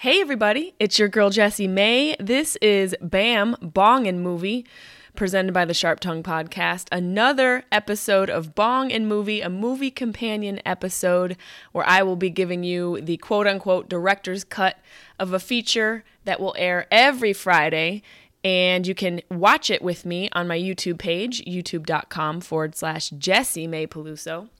Hey, everybody, it's your girl Jessie May. This is BAM Bong and Movie, presented by the Sharp Tongue Podcast. Another episode of Bong and Movie, a movie companion episode where I will be giving you the quote unquote director's cut of a feature that will air every Friday. And you can watch it with me on my YouTube page, youtube.com forward slash Jessie May Peluso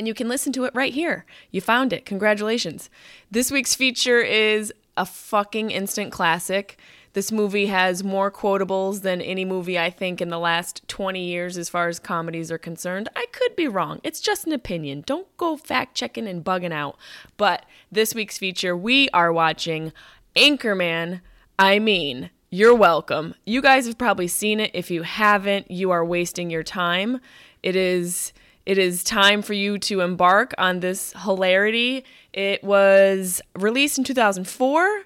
and you can listen to it right here. You found it. Congratulations. This week's feature is a fucking instant classic. This movie has more quotables than any movie I think in the last 20 years as far as comedies are concerned. I could be wrong. It's just an opinion. Don't go fact checking and bugging out. But this week's feature, we are watching Anchorman. I mean, you're welcome. You guys have probably seen it. If you haven't, you are wasting your time. It is it is time for you to embark on this hilarity. It was released in 2004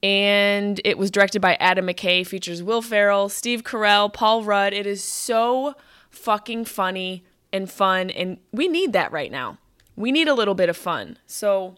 and it was directed by Adam McKay, features Will Ferrell, Steve Carell, Paul Rudd. It is so fucking funny and fun and we need that right now. We need a little bit of fun. So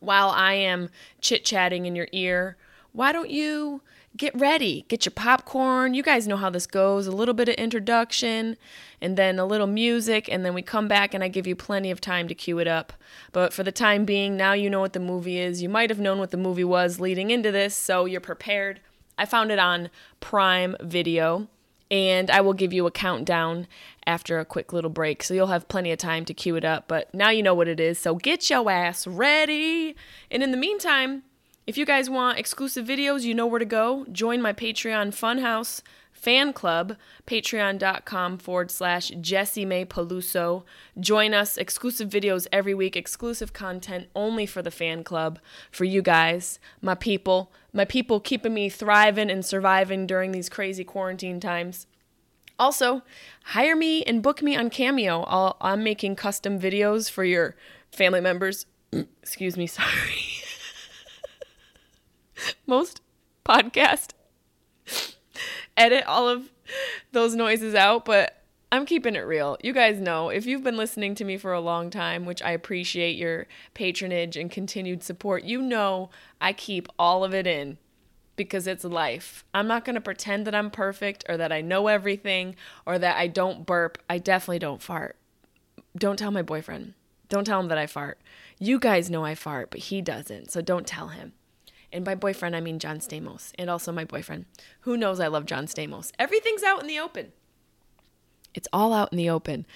while I am chit-chatting in your ear, why don't you get ready, get your popcorn. You guys know how this goes a little bit of introduction and then a little music, and then we come back and I give you plenty of time to cue it up. But for the time being, now you know what the movie is. You might have known what the movie was leading into this, so you're prepared. I found it on Prime Video. And I will give you a countdown after a quick little break. So you'll have plenty of time to cue it up. But now you know what it is. So get your ass ready. And in the meantime, if you guys want exclusive videos, you know where to go. Join my Patreon Funhouse fan club, patreon.com forward slash Jessie May Peluso. Join us, exclusive videos every week, exclusive content only for the fan club, for you guys, my people, my people keeping me thriving and surviving during these crazy quarantine times. Also, hire me and book me on Cameo. I'll, I'm making custom videos for your family members. Excuse me, sorry most podcast edit all of those noises out, but I'm keeping it real. You guys know if you've been listening to me for a long time, which I appreciate your patronage and continued support, you know I keep all of it in because it's life. I'm not going to pretend that I'm perfect or that I know everything or that I don't burp. I definitely don't fart. Don't tell my boyfriend. Don't tell him that I fart. You guys know I fart, but he doesn't, so don't tell him. And by boyfriend, I mean John Stamos, and also my boyfriend. Who knows I love John Stamos? Everything's out in the open. It's all out in the open.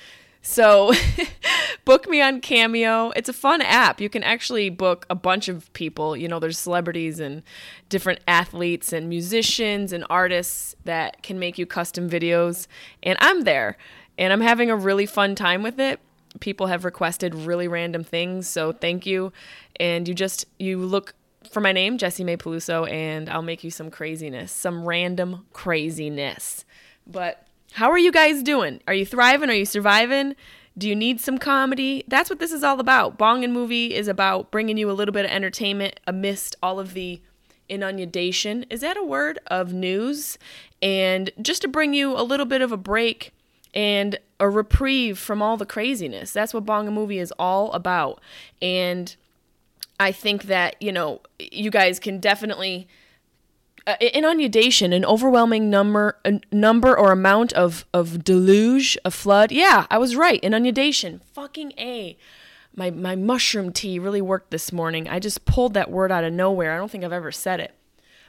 So, book me on Cameo. It's a fun app. You can actually book a bunch of people. You know, there's celebrities and different athletes and musicians and artists that can make you custom videos. And I'm there. And I'm having a really fun time with it. People have requested really random things, so thank you. And you just you look for my name, Jessie May Peluso, and I'll make you some craziness, some random craziness. But how are you guys doing? Are you thriving? Are you surviving? Do you need some comedy? That's what this is all about. Bong and Movie is about bringing you a little bit of entertainment amidst all of the inundation. Is that a word? Of news. And just to bring you a little bit of a break and a reprieve from all the craziness. That's what Bong and Movie is all about. And I think that, you know, you guys can definitely uh, inundation, an overwhelming number number or amount of of deluge, a flood. Yeah, I was right. Inundation. Fucking A. My my mushroom tea really worked this morning. I just pulled that word out of nowhere. I don't think I've ever said it.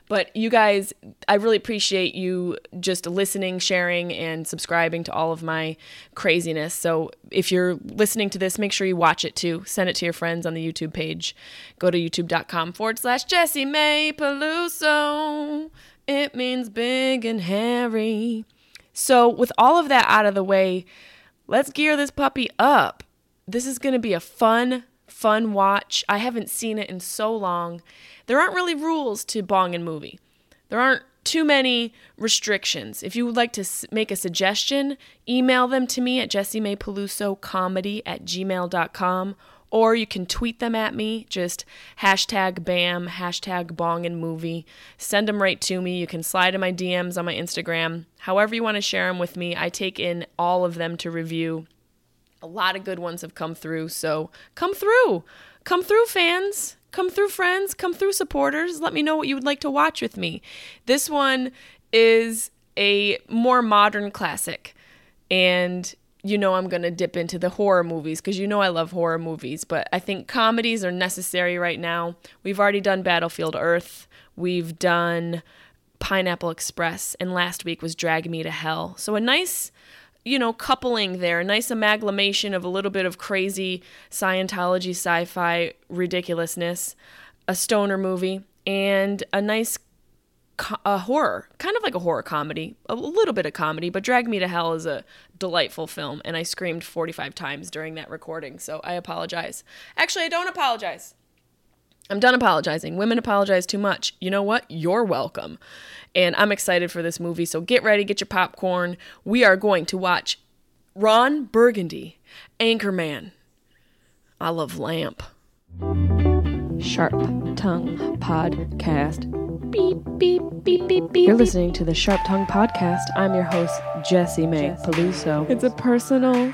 But you guys, I really appreciate you just listening, sharing, and subscribing to all of my craziness. So if you're listening to this, make sure you watch it too. Send it to your friends on the YouTube page. Go to youtube.com forward slash Jessie May Peluso. It means big and hairy. So, with all of that out of the way, let's gear this puppy up. This is going to be a fun, fun watch. I haven't seen it in so long there aren't really rules to Bong and Movie. There aren't too many restrictions. If you would like to make a suggestion, email them to me at jessiemaypelusocomedy at gmail.com or you can tweet them at me, just hashtag BAM, hashtag Bong and Movie. Send them right to me. You can slide in my DMs on my Instagram. However, you want to share them with me, I take in all of them to review. A lot of good ones have come through, so come through. Come through, fans come through friends, come through supporters. Let me know what you would like to watch with me. This one is a more modern classic. And you know I'm going to dip into the horror movies because you know I love horror movies, but I think comedies are necessary right now. We've already done Battlefield Earth, we've done Pineapple Express, and last week was Drag Me to Hell. So a nice, you know, coupling there, a nice amalgamation of a little bit of crazy Scientology sci fi ridiculousness, a stoner movie, and a nice a horror, kind of like a horror comedy, a little bit of comedy, but Drag Me to Hell is a delightful film, and I screamed 45 times during that recording, so I apologize. Actually, I don't apologize. I'm done apologizing. Women apologize too much. You know what? You're welcome. And I'm excited for this movie, so get ready, get your popcorn. We are going to watch Ron Burgundy, Anchorman. I love Lamp. Sharp Tongue Podcast beep, beep, beep, beep, beep. You're listening to the Sharp Tongue Podcast. I'm your host, Jessie May Peluso. It's a personal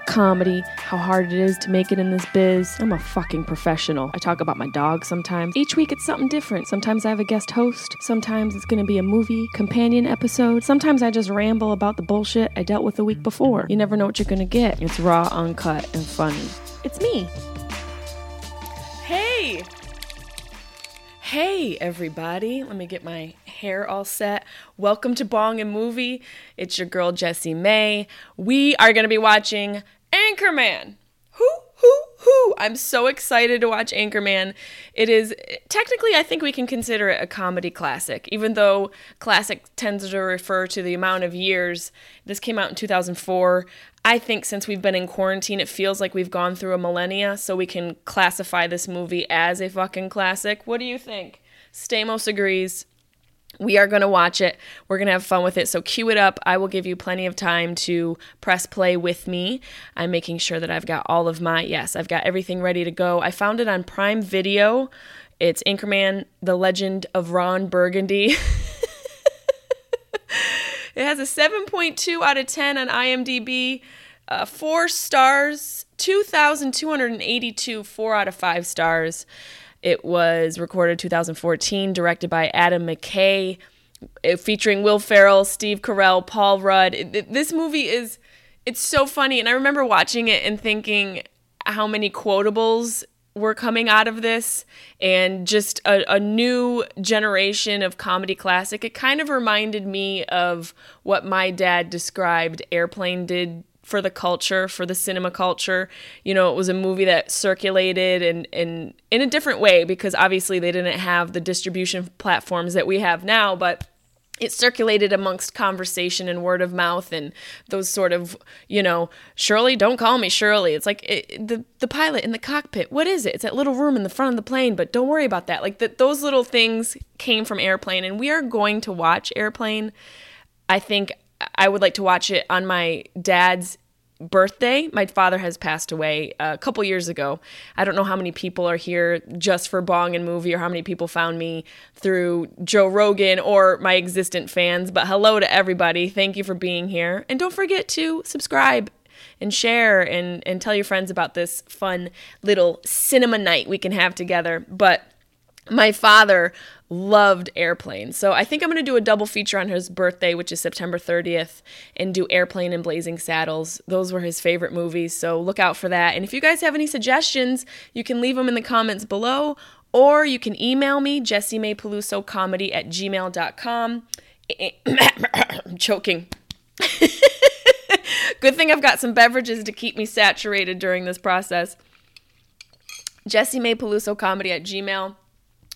comedy, how hard it is to make it in this biz. I'm a fucking professional. I talk about my dog sometimes. Each week it's something different. Sometimes I have a guest host. Sometimes it's gonna be a movie companion episode. Sometimes I just ramble about the bullshit I dealt with the week before. You never know what you're gonna get. It's raw, uncut, and funny. It's me. Hey! Hey, everybody. Let me get my hair all set. Welcome to Bong and Movie. It's your girl, Jessie May. We are going to be watching Anchorman. Who, who, who? I'm so excited to watch Anchorman. It is technically, I think we can consider it a comedy classic, even though classic tends to refer to the amount of years. This came out in 2004. I think since we've been in quarantine, it feels like we've gone through a millennia, so we can classify this movie as a fucking classic. What do you think? Stamos agrees. We are going to watch it. We're going to have fun with it. So cue it up. I will give you plenty of time to press play with me. I'm making sure that I've got all of my, yes, I've got everything ready to go. I found it on Prime Video. It's Anchorman, The Legend of Ron Burgundy. It has a 7.2 out of 10 on IMDb, uh, four stars, 2,282, four out of five stars. It was recorded 2014, directed by Adam McKay, uh, featuring Will Ferrell, Steve Carell, Paul Rudd. This movie is it's so funny and I remember watching it and thinking how many quotables were coming out of this and just a, a, new generation of comedy classic. It kind of reminded me of what my dad described Airplane did for the culture, for the cinema culture. You know, it was a movie that circulated and, and in a different way because obviously they didn't have the distribution platforms that we have now, but it circulated amongst conversation and word of mouth and those sort of you know shirley don't call me shirley. It's like it, the the pilot in the cockpit what is it? It's that little room in the front of the plane but don't worry about that. Like the, those little things came from airplane and we are going to watch airplane. I think i would like to watch it on my dad's birthday. My father has passed away uh, a couple years ago. I don't know how many people are here just for Bong and Movie or how many people found me through Joe Rogan or my existent fans, but hello to everybody. Thank you for being here. And don't forget to subscribe and share and, and tell your friends about this fun little cinema night we can have together. But my father loved airplanes. So I think I'm going to do a double feature on his birthday, which is September 30th, and do Airplane and Blazing Saddles. Those were his favorite movies, so look out for that. And if you guys have any suggestions, you can leave them in the comments below, or you can email me, Jessie May Peluso Comedy at gmail.com. I'm choking. Good thing I've got some beverages to keep me saturated during this process. Jessie May Peluso Comedy at gmail.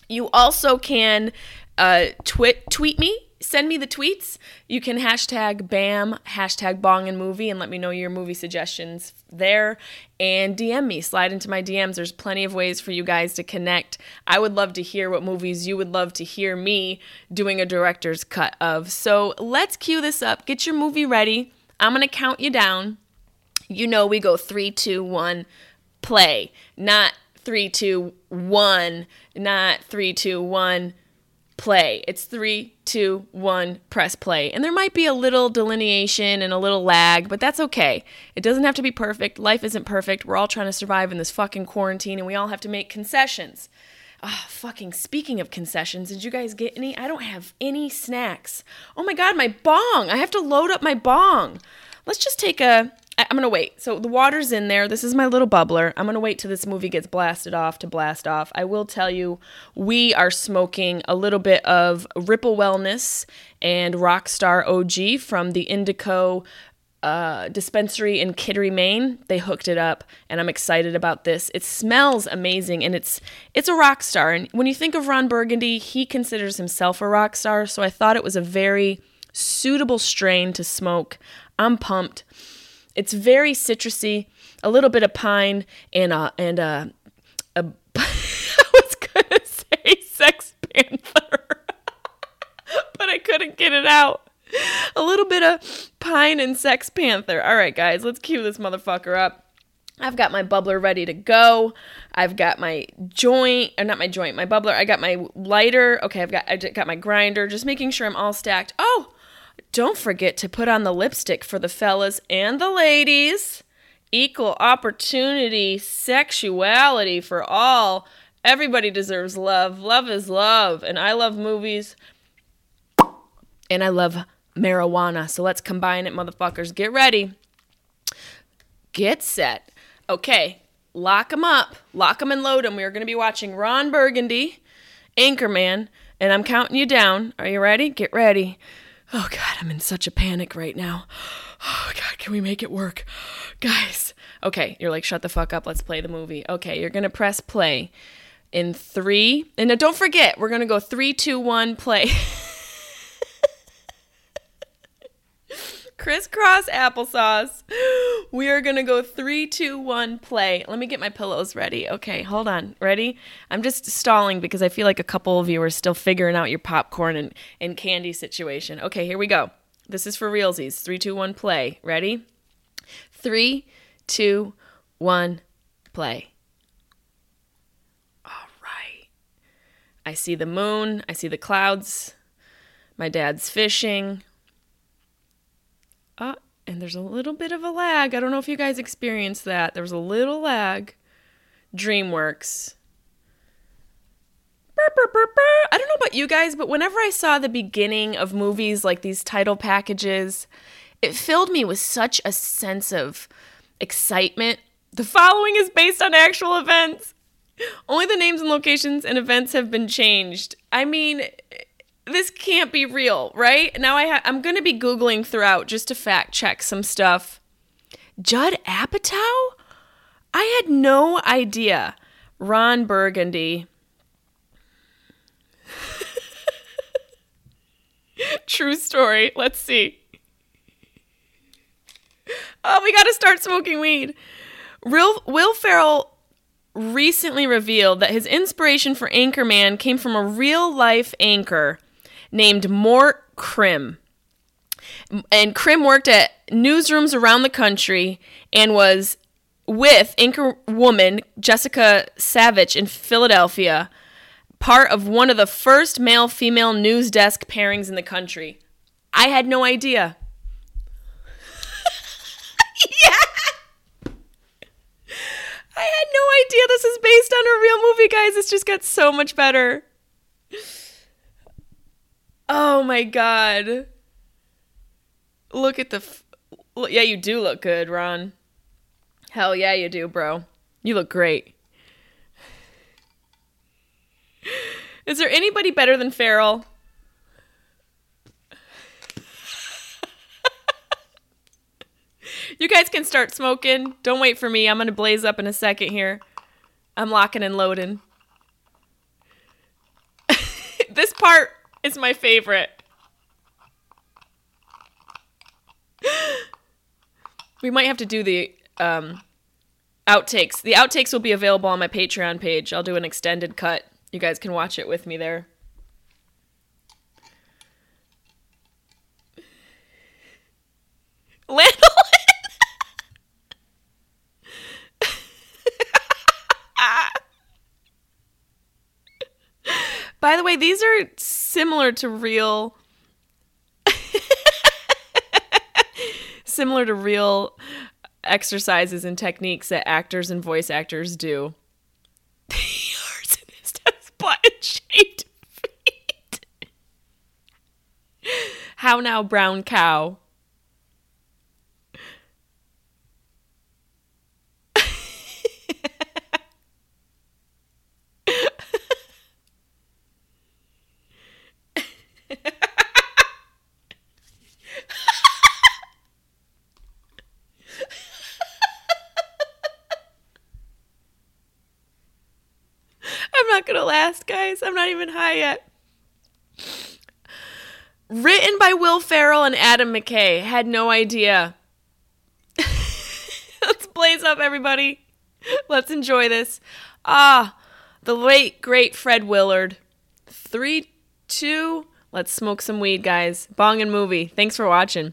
You also can uh, tweet me. Send me the tweets. You can hashtag BAM, hashtag Bong and Movie, and let me know your movie suggestions there. And DM me, slide into my DMs. There's plenty of ways for you guys to connect. I would love to hear what movies you would love to hear me doing a director's cut of. So let's cue this up. Get your movie ready. I'm going to count you down. you know we go three, two, one, play, not three, two, one, not three, two, one, play. It's three, two, one, press play. And there might be a little delineation and a little lag, but that's okay. It doesn't have to be perfect. Life isn't perfect. We're all trying to survive in this fucking quarantine and we all have to make concessions. Oh, fucking speaking of concessions, did you guys get any? I don't have any snacks. Oh my god, my bong. I have to load up my bong. Let's just take a I- I'm gonna wait. So the water's in there. This is my little bubbler. I'm gonna wait till this movie gets blasted off to blast off. I will tell you, we are smoking a little bit of Ripple Wellness and Rockstar OG from the Indico uh, dispensary in Kittery, Maine. They hooked it up, and I'm excited about this. It smells amazing, and it's it's a rock star. And when you think of Ron Burgundy, he considers himself a rock star. So I thought it was a very suitable strain to smoke. I'm pumped. It's very citrusy, a little bit of pine, and uh, uh, a and a. a I was gonna say Sex Panther, but I couldn't get it out. A little bit of pine and Sex Panther. All right, guys, let's cue this motherfucker up. I've got my bubbler ready to go. I've got my joint, or not my joint, my bubbler. I got my lighter. Okay, I've got I got my grinder. Just making sure I'm all stacked. Oh, don't forget to put on the lipstick for the fellas and the ladies. Equal opportunity, sexuality for all. Everybody deserves love. Love is love. And I love movies. And I love marijuana. So let's combine it, motherfuckers. Get ready. Get set. Okay, lock them up. Lock them and load them. We are going to be watching Ron Burgundy, Anchorman, and I'm counting you down. Are you ready? Get ready. Oh God, I'm in such a panic right now. Oh God, can we make it work? Guys. Okay, you're like, shut the fuck up. Let's play the movie. Okay, you're gonna press play in three. And now don't forget, we're gonna go three, two, one, play. Crisscross applesauce. We are gonna go three, two, one, play. Let me get my pillows ready. Okay, hold on. Ready? I'm just stalling because I feel like a couple of you are still figuring out your popcorn and, and candy situation. Okay, here we go. This is for realsies. Three, two, one, play. Ready? Three, two, one, play. All right. I see the moon. I see the clouds. My dad's fishing. Uh, and there's a little bit of a lag. I don't know if you guys experienced that. There was a little lag. DreamWorks. I don't know about you guys, but whenever I saw the beginning of movies like these title packages, it filled me with such a sense of excitement. The following is based on actual events. Only the names and locations and events have been changed. I mean, this can't be real, right? Now I ha- I'm going to be googling throughout just to fact check some stuff. Judd Apatow? I had no idea. Ron Burgundy. True story. Let's see. Oh, we got to start smoking weed. Real, Will Ferrell recently revealed that his inspiration for Anchorman came from a real life anchor named Mort Krim. And Krim worked at newsrooms around the country and was with anchor woman Jessica Savitch in Philadelphia, part of one of the first male female news desk pairings in the country. I had no idea. yeah. I had no idea this is based on a real movie, guys. This just got so much better. Oh my god. Look at the. F- yeah, you do look good, Ron. Hell yeah, you do, bro. You look great. Is there anybody better than Ferrell? you guys can start smoking. Don't wait for me. I'm going to blaze up in a second here. I'm locking and loading. this part is my favorite. we might have to do the um, outtakes. The outtakes will be available on my Patreon page. I'll do an extended cut. You guys can watch it with me there. Landolin. By the way, these are similar to real similar to real exercises and techniques that actors and voice actors do. How now, brown cow? I'm not gonna last, guys. I'm not even high yet. Written by Will Ferrell and Adam McKay. Had no idea. Let's blaze up, everybody. Let's enjoy this. Ah, the late, great Fred Willard. Three, two, let's smoke some weed, guys. Bong and movie. Thanks for watching.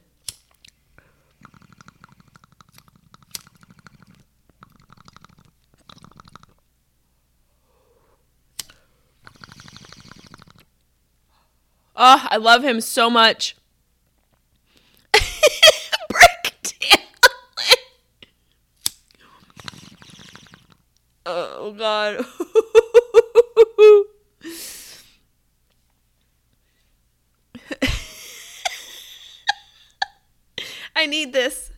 Oh, I love him so much. Oh god. I need this.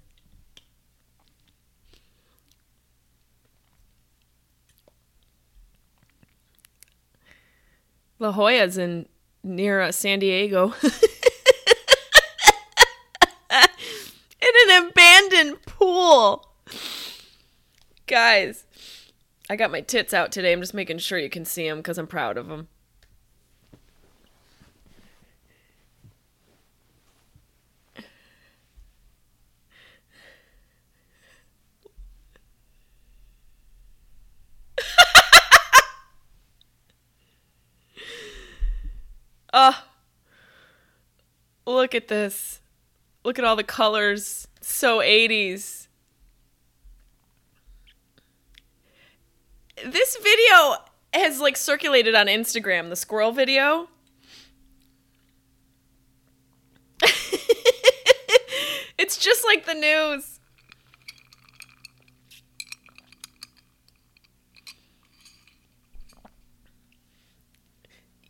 La Jolla's in near uh, San Diego. in an abandoned pool. Guys, I got my tits out today. I'm just making sure you can see them because I'm proud of them. Oh, look at this. Look at all the colors. So 80s. This video has like circulated on Instagram, the squirrel video. it's just like the news.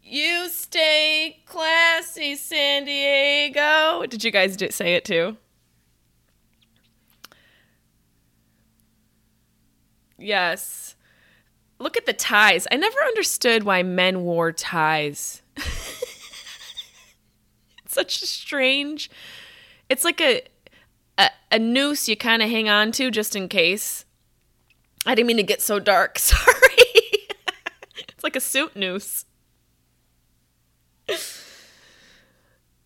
You stay classy, San Diego. Did you guys say it too? Yes. Look at the ties. I never understood why men wore ties. it's such a strange. It's like a a, a noose you kind of hang on to just in case. I didn't mean to get so dark. Sorry. it's like a suit noose.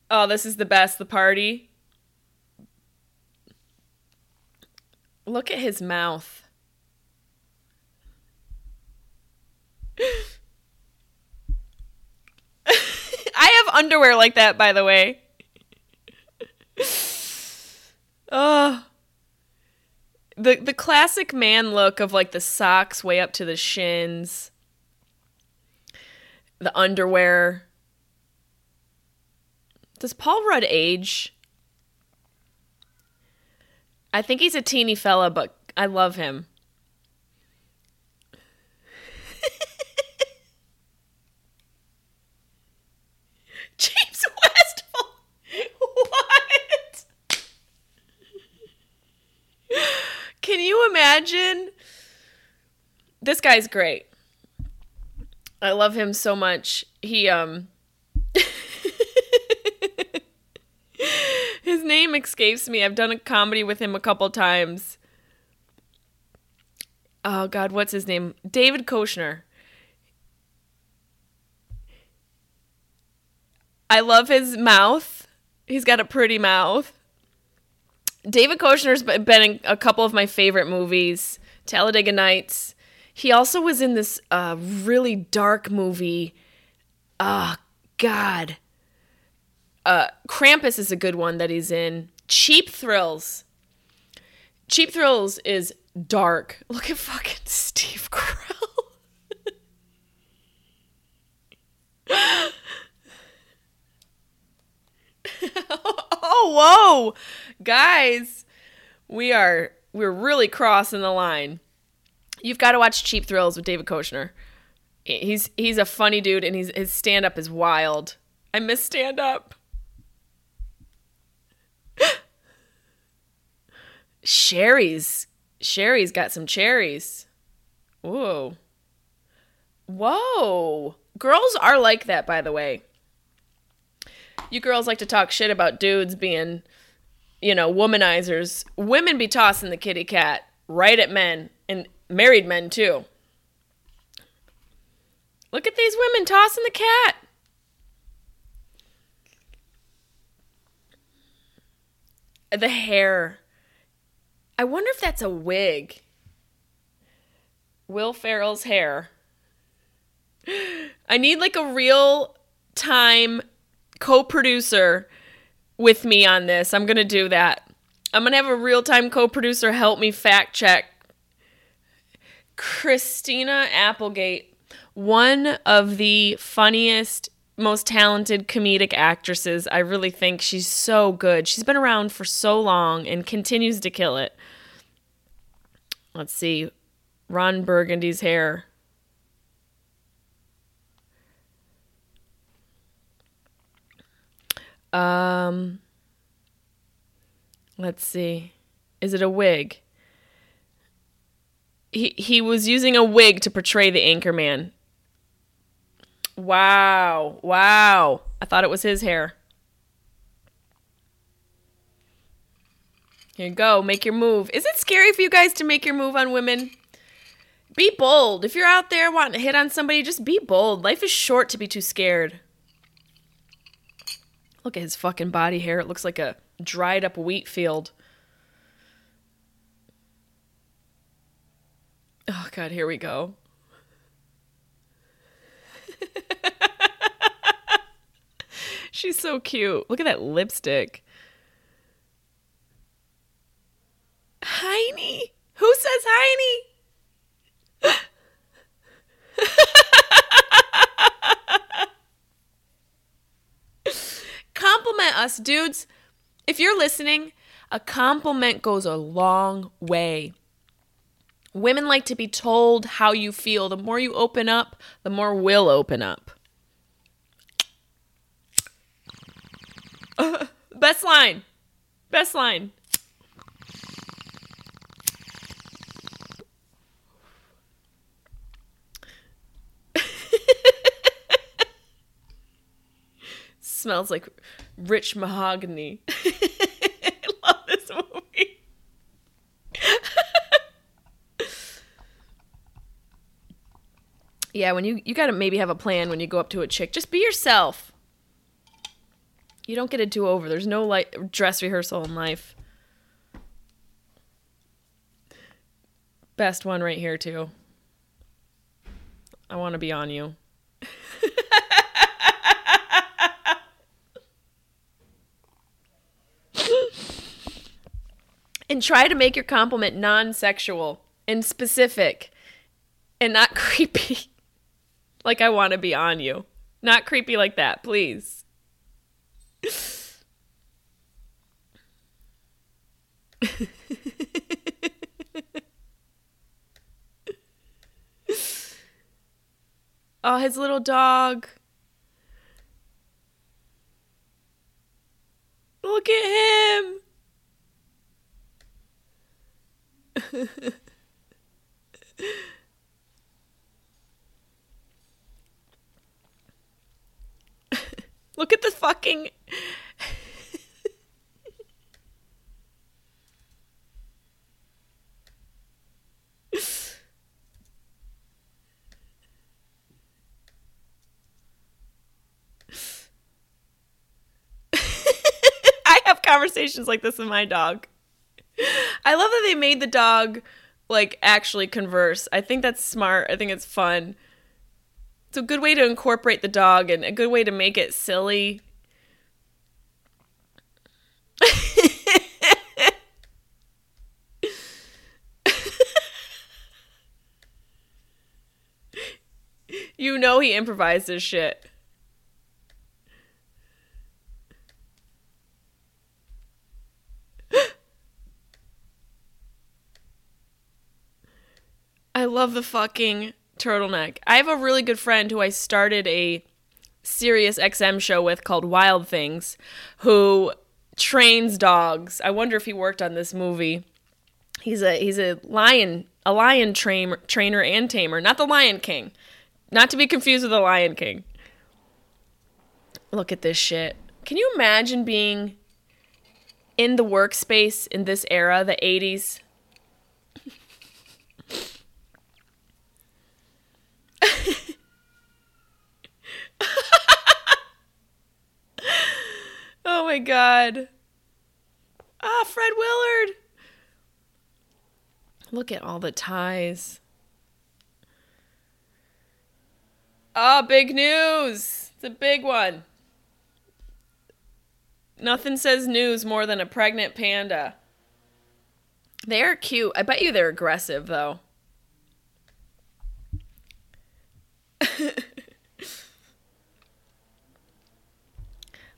Oh, this is the best. The party. Look at his mouth. I have underwear like that, by the way. Oh. The the classic man look of like the socks way up to the shins. The underwear. Does Paul Rudd age? I think he's a teeny fella, but I love him. James Westfall. What? Can you imagine? This guy's great. I love him so much. He um His name escapes me. I've done a comedy with him a couple times. Oh god, what's his name? David Koechner. I love his mouth. He's got a pretty mouth. David Koechner's been in a couple of my favorite movies, Talladega Nights. He also was in this uh, really dark movie. Oh, God. Uh, Krampus is a good one that he's in. Cheap Thrills. Cheap Thrills is dark. Look at fucking Steve Carell. oh, whoa. Guys, we are we're really crossing the line. You've got to watch Cheap Thrills with David Koechner. He's he's a funny dude and he's his stand up is wild. I miss stand up. Sherry's Sherry's got some cherries. Whoa. Whoa. Girls are like that, by the way. You girls like to talk shit about dudes being, you know, womanizers. Women be tossing the kitty cat right at men and married men too. Look at these women tossing the cat. The hair. I wonder if that's a wig. Will Ferrell's hair. I need like a real time co producer with me on this. I'm going to do that. I'm going to have a real time co producer help me fact check. Christina Applegate, one of the funniest, most talented comedic actresses. I really think she's so good. She's been around for so long and continues to kill it. Let's see. Ron Burgundy's hair. Um, let's see. Is it a wig? He he was using a wig to portray the anchorman. Wow. Wow. I thought it was his hair. Here you go. Make your move. Is it scary for you guys to make your move on women? Be bold. If you're out there wanting to hit on somebody, just be bold. Life is short to be too scared. Look at his fucking body hair. It looks like a dried up wheat field. Oh, God, here we go. She's so cute. Look at that lipstick. Heiny? Who says Heiny? compliment us, dudes. If you're listening, a compliment goes a long way. Women like to be told how you feel. The more you open up, the more we'll open up. best line. Best line. Smells like rich mahogany. I love this movie. yeah, when you you got to maybe have a plan when you go up to a chick. Just be yourself. You don't get a do-over. There's no like dress rehearsal in life. Best one right here too. I want to be on you. and try to make your compliment non-sexual and specific and not creepy. like I want to be on you. Not creepy like that, please. oh, his little dog. Look at him. Look at the fucking. I have conversations like this with my dog. I love that they made the dog like actually converse. I think that's smart. I think it's fun. It's a good way to incorporate the dog and a good way to make it silly. you know he improvises shit. I love the fucking turtleneck. I have a really good friend who I started a Sirius XM show with called Wild Things, who trains dogs. I wonder if he worked on this movie. He's a he's a lion a lion trainer trainer and tamer, not the Lion King. Not to be confused with the Lion King. Look at this shit. Can you imagine being in the workspace in this era, the 80s? oh my god. Ah, Fred Willard. Look at all the ties. Oh, big news. It's a big one. Nothing says news more than a pregnant panda. They're cute. I bet you they're aggressive, though.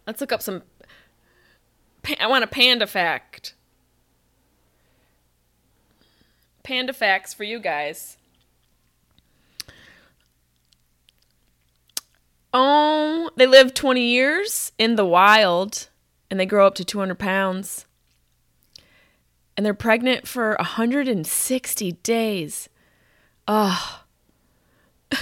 Let's look up some. I want a panda fact. Panda facts for you guys. Oh, they live 20 years in the wild and they grow up to 200 pounds. And they're pregnant for 160 days. Oh.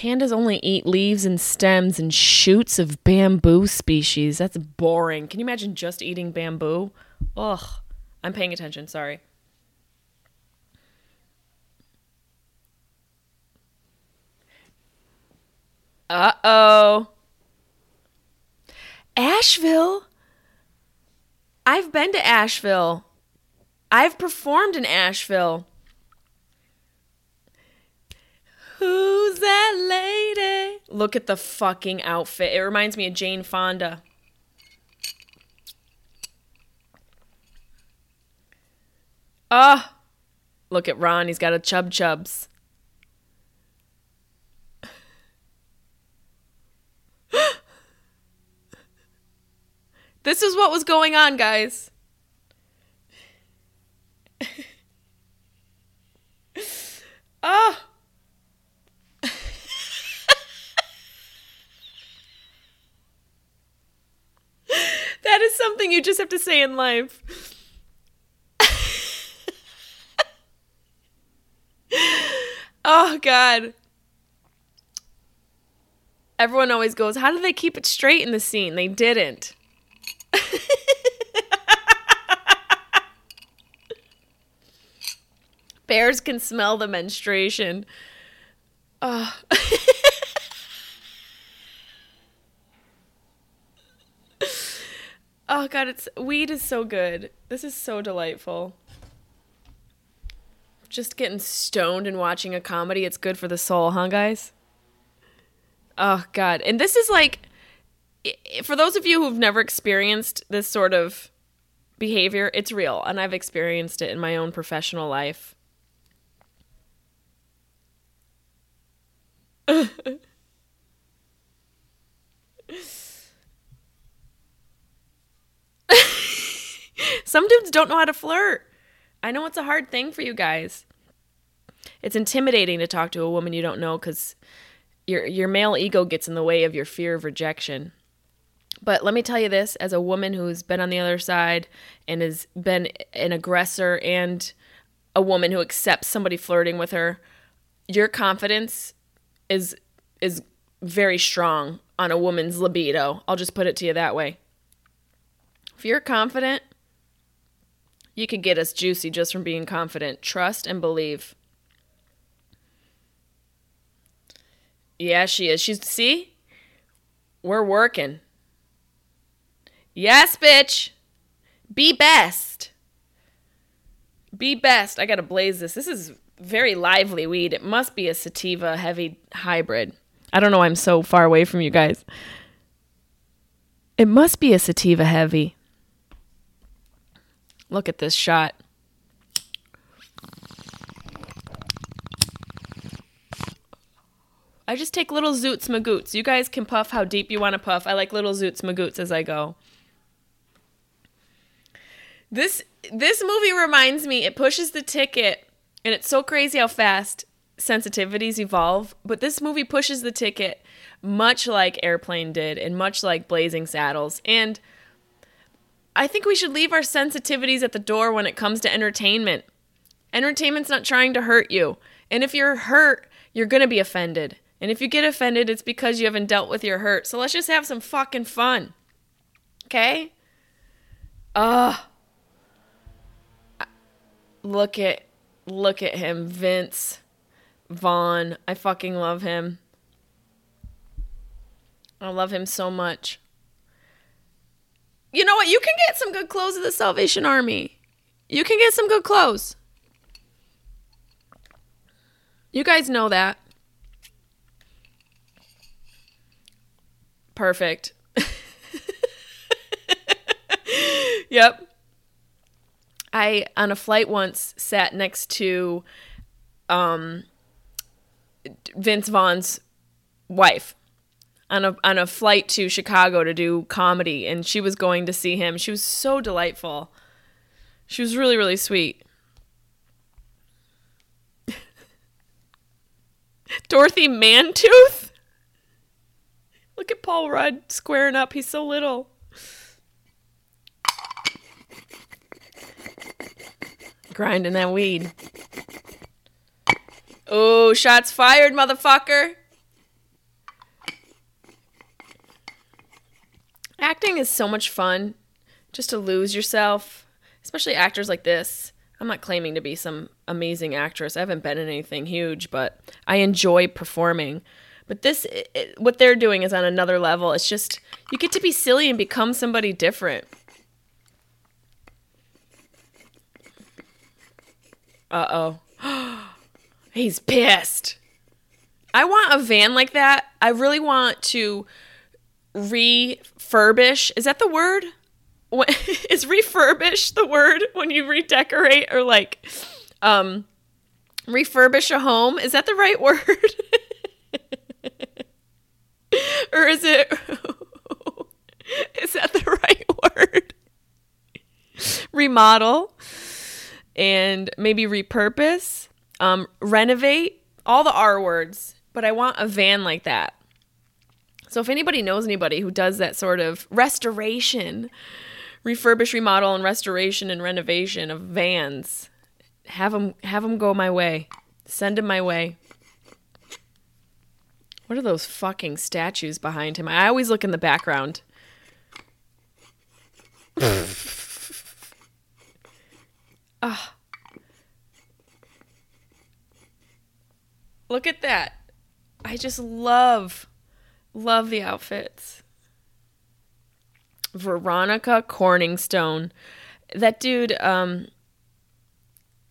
Pandas only eat leaves and stems and shoots of bamboo species. That's boring. Can you imagine just eating bamboo? Ugh. I'm paying attention, sorry. Uh oh. Asheville? I've been to Asheville. I've performed in Asheville. Who's that lady? Look at the fucking outfit. It reminds me of Jane Fonda. Ah, oh, look at Ron. He's got a chub chubs. this is what was going on, guys. Ah. oh. That is something you just have to say in life. oh, God. Everyone always goes, How do they keep it straight in the scene? They didn't. Bears can smell the menstruation. Oh. Oh god, it's weed is so good. This is so delightful. Just getting stoned and watching a comedy, it's good for the soul, huh, guys? Oh god. And this is like for those of you who've never experienced this sort of behavior, it's real and I've experienced it in my own professional life. Some dudes don't know how to flirt. I know it's a hard thing for you guys. It's intimidating to talk to a woman you don't know because your your male ego gets in the way of your fear of rejection. But let me tell you this as a woman who's been on the other side and has been an aggressor and a woman who accepts somebody flirting with her, your confidence is is very strong on a woman's libido. I'll just put it to you that way. If you're confident, you could get us juicy just from being confident. Trust and believe. Yeah, she is. She's see? We're working. Yes, bitch. Be best. Be best. I gotta blaze this. This is very lively weed. It must be a sativa heavy hybrid. I don't know. I'm so far away from you guys. It must be a sativa heavy. Look at this shot. I just take little zoots magoots. You guys can puff how deep you want to puff. I like little zoots magoots as I go. This this movie reminds me. It pushes the ticket, and it's so crazy how fast sensitivities evolve. But this movie pushes the ticket, much like Airplane did, and much like Blazing Saddles. And I think we should leave our sensitivities at the door when it comes to entertainment. Entertainment's not trying to hurt you. And if you're hurt, you're going to be offended. And if you get offended, it's because you haven't dealt with your hurt. So let's just have some fucking fun. Okay? Ugh. Look at look at him, Vince Vaughn. I fucking love him. I love him so much. You know what? You can get some good clothes at the Salvation Army. You can get some good clothes. You guys know that. Perfect. yep. I on a flight once sat next to um Vince Vaughn's wife on a on a flight to Chicago to do comedy and she was going to see him. She was so delightful. She was really really sweet. Dorothy Mantooth? Look at Paul Rudd squaring up. He's so little. Grinding that weed. Oh, shots fired, motherfucker. Acting is so much fun just to lose yourself, especially actors like this. I'm not claiming to be some amazing actress. I haven't been in anything huge, but I enjoy performing. But this, it, what they're doing is on another level. It's just, you get to be silly and become somebody different. Uh oh. He's pissed. I want a van like that. I really want to refurbish. Is that the word? is refurbish the word when you redecorate or like um refurbish a home? Is that the right word? or is it is that the right word? Remodel and maybe repurpose, um, renovate, all the R words. But I want a van like that. So if anybody knows anybody who does that sort of restoration, refurbish, remodel, and restoration and renovation of vans. Have them have them go my way. Send them my way. What are those fucking statues behind him? I always look in the background. Ah. Look at that. I just love love the outfits. Veronica Corningstone. That dude, um,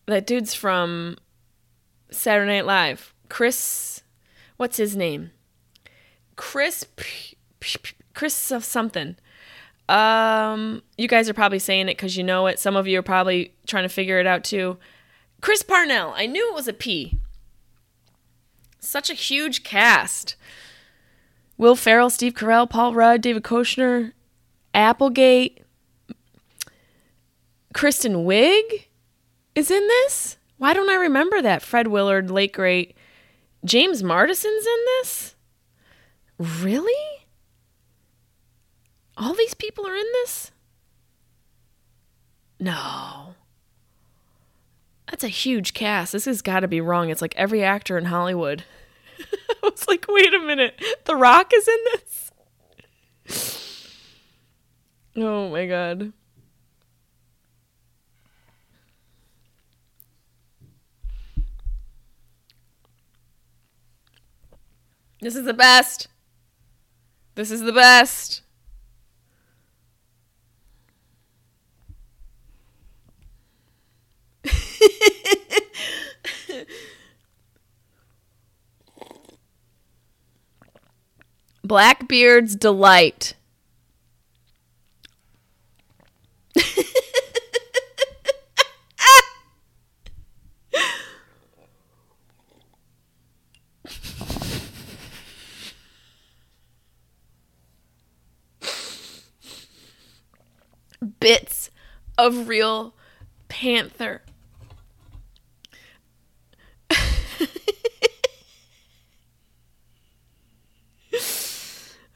that dude's from Saturday Night Live. Chris, what's his name? Chris, Chris of something. Um, you guys are probably saying it because you know it. Some of you are probably trying to figure it out too. Chris Parnell. I knew it was a P. Such a huge cast. Will Ferrell, Steve Carell, Paul Rudd, David Koechner, Applegate, Kristen Wiig is in this. Why don't I remember that? Fred Willard, late great. James Marsden's in this? Really? All these people are in this? No. That's a huge cast. This has got to be wrong. It's like every actor in Hollywood. I was like, wait a minute. The Rock is in this? Oh my god. This is the best. This is the best. Blackbeard's Delight. Bits of real panther.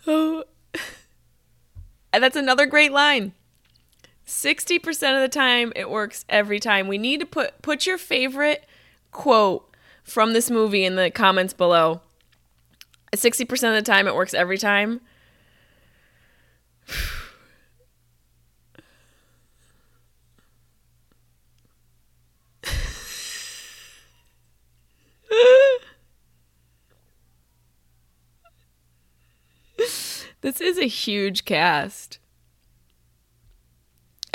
Oh. And that's another great line. 60% of the time it works every time. We need to put put your favorite quote from this movie in the comments below. 60% of the time it works every time. This is a huge cast.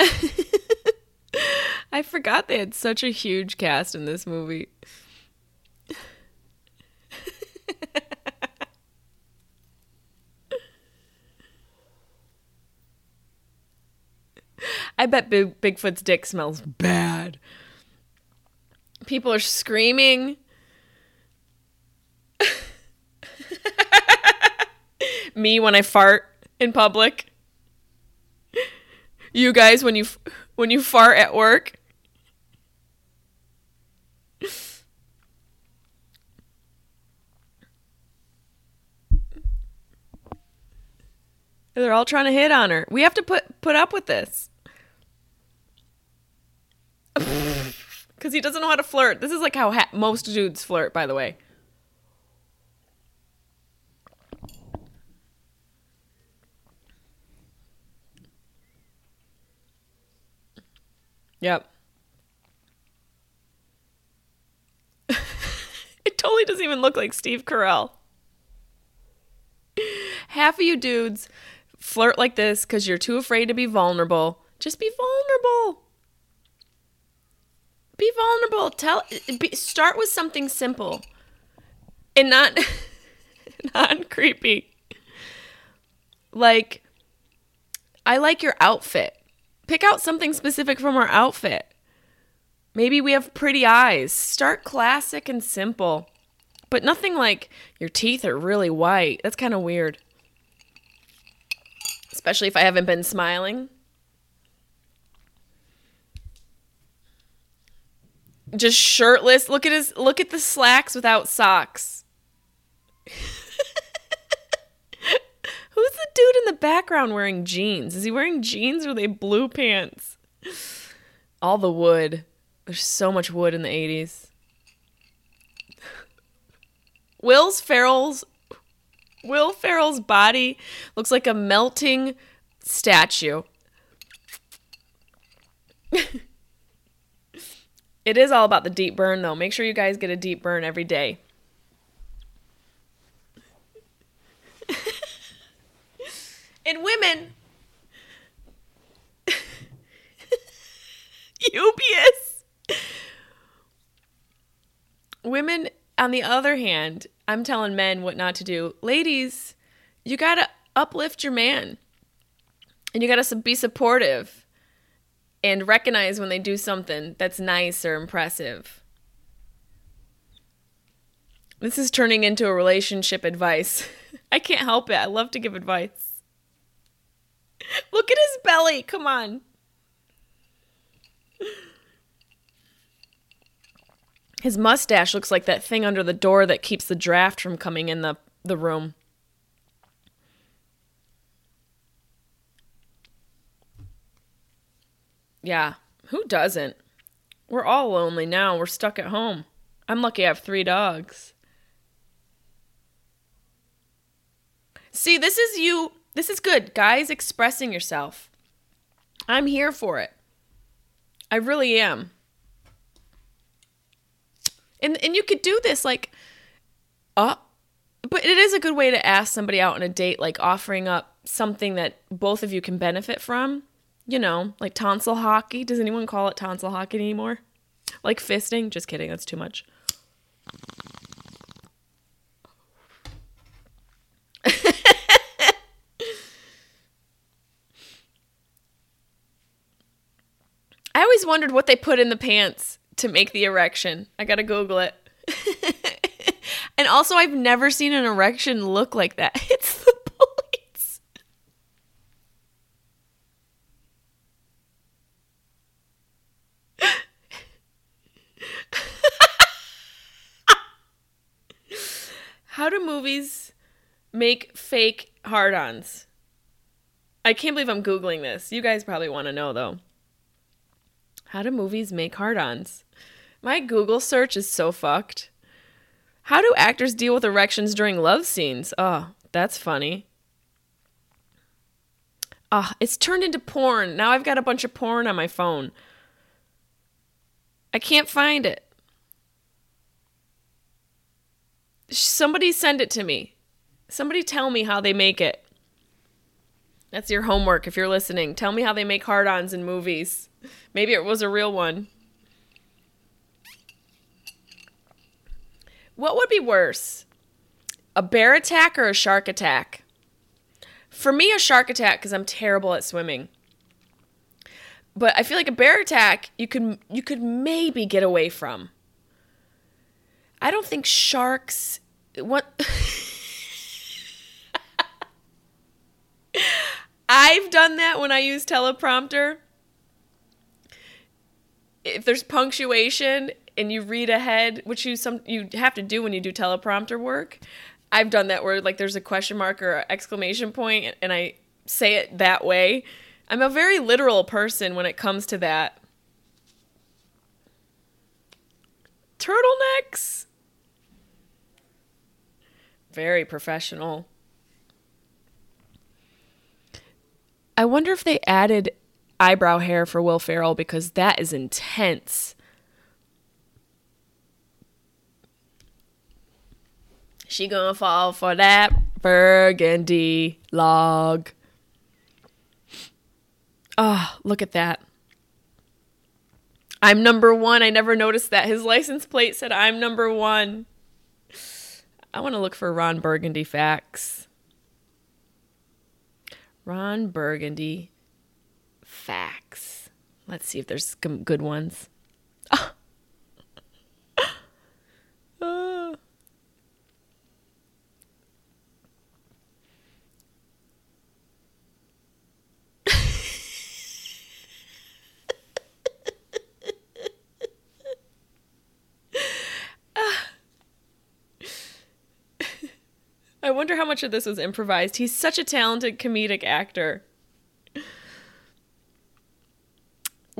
I forgot they had such a huge cast in this movie. I bet Big, Bigfoot's dick smells bad. People are screaming. Me when I fart in public. You guys when you when you fart at work. They're all trying to hit on her. We have to put put up with this. Because he doesn't know how to flirt. This is like how ha- most dudes flirt, by the way. Yep. it totally doesn't even look like Steve Carell. Half of you dudes flirt like this because you're too afraid to be vulnerable. Just be vulnerable. Be vulnerable. Tell be, start with something simple and not not creepy. Like I like your outfit. Pick out something specific from our outfit. Maybe we have pretty eyes. Start classic and simple. But nothing like your teeth are really white. That's kind of weird. Especially if I haven't been smiling. Just shirtless. Look at his look at the slacks without socks. Who's the dude in the background wearing jeans? Is he wearing jeans or are they blue pants? All the wood. There's so much wood in the 80s. Will's Ferrell's Will Ferrell's body looks like a melting statue. it is all about the deep burn though. Make sure you guys get a deep burn every day. And women. Ubius. Women, on the other hand, I'm telling men what not to do. Ladies, you got to uplift your man. And you got to be supportive and recognize when they do something that's nice or impressive. This is turning into a relationship advice. I can't help it. I love to give advice. Come on. His mustache looks like that thing under the door that keeps the draft from coming in the, the room. Yeah, who doesn't? We're all lonely now. We're stuck at home. I'm lucky I have three dogs. See, this is you this is good. Guys expressing yourself. I'm here for it. I really am. And and you could do this like uh but it is a good way to ask somebody out on a date like offering up something that both of you can benefit from. You know, like tonsil hockey. Does anyone call it tonsil hockey anymore? Like fisting? Just kidding. That's too much. I always wondered what they put in the pants to make the erection. I gotta Google it. and also, I've never seen an erection look like that. It's the police. How do movies make fake hard ons? I can't believe I'm Googling this. You guys probably want to know, though. How do movies make hard ons? My Google search is so fucked. How do actors deal with erections during love scenes? Oh, that's funny. Ah, oh, it's turned into porn. Now I've got a bunch of porn on my phone. I can't find it. Somebody send it to me. Somebody tell me how they make it. That's your homework if you're listening. Tell me how they make hard ons in movies. Maybe it was a real one. What would be worse? A bear attack or a shark attack? For me, a shark attack because I'm terrible at swimming. But I feel like a bear attack you could you could maybe get away from. I don't think sharks what I've done that when I use teleprompter. If there's punctuation and you read ahead, which you some you have to do when you do teleprompter work, I've done that where like there's a question mark or exclamation point and I say it that way. I'm a very literal person when it comes to that. Turtlenecks. Very professional. I wonder if they added eyebrow hair for Will Ferrell because that is intense. She gonna fall for that burgundy log. Oh, look at that. I'm number one. I never noticed that. His license plate said I'm number one. I want to look for Ron Burgundy facts. Ron Burgundy facts. Let's see if there's some good ones. I wonder how much of this was improvised. He's such a talented comedic actor.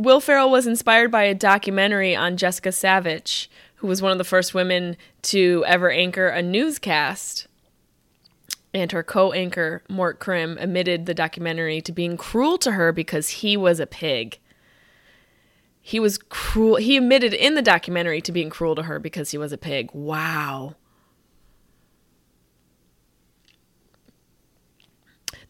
Will Ferrell was inspired by a documentary on Jessica Savitch, who was one of the first women to ever anchor a newscast. And her co anchor, Mort Crim, admitted the documentary to being cruel to her because he was a pig. He was cruel. He admitted in the documentary to being cruel to her because he was a pig. Wow.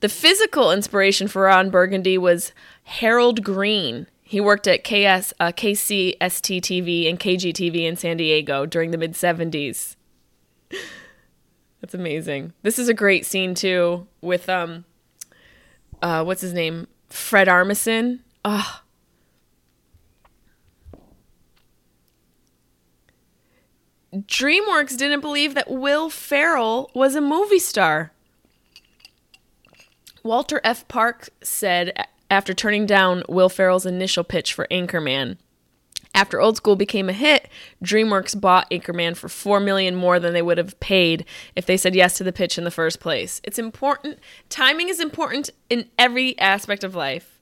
The physical inspiration for Ron Burgundy was Harold Greene. He worked at KS, uh, KCST TV and KGTV in San Diego during the mid 70s. That's amazing. This is a great scene too with um uh what's his name? Fred Armisen. Oh. DreamWorks didn't believe that Will Ferrell was a movie star. Walter F. Parkes said after turning down Will Ferrell's initial pitch for Anchorman. After Old School became a hit, DreamWorks bought Anchorman for 4 million more than they would have paid if they said yes to the pitch in the first place. It's important. Timing is important in every aspect of life.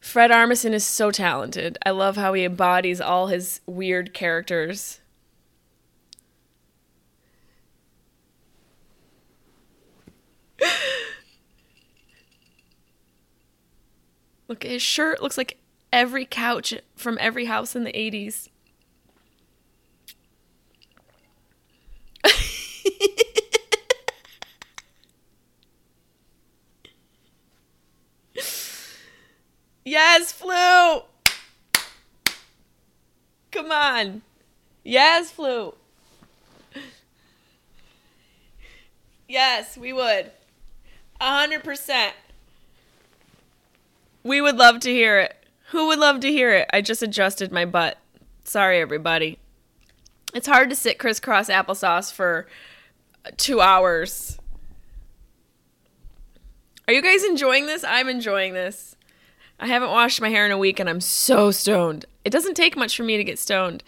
Fred Armisen is so talented. I love how he embodies all his weird characters. Look, his shirt looks like every couch from every house in the 80s. yes, flu. Come on. Yes, flu. Yes, we would. A hundred percent. We would love to hear it. Who would love to hear it? I just adjusted my butt. Sorry, everybody. It's hard to sit crisscross applesauce for two hours. Are you guys enjoying this? I'm enjoying this. I haven't washed my hair in a week and I'm so stoned. It doesn't take much for me to get stoned.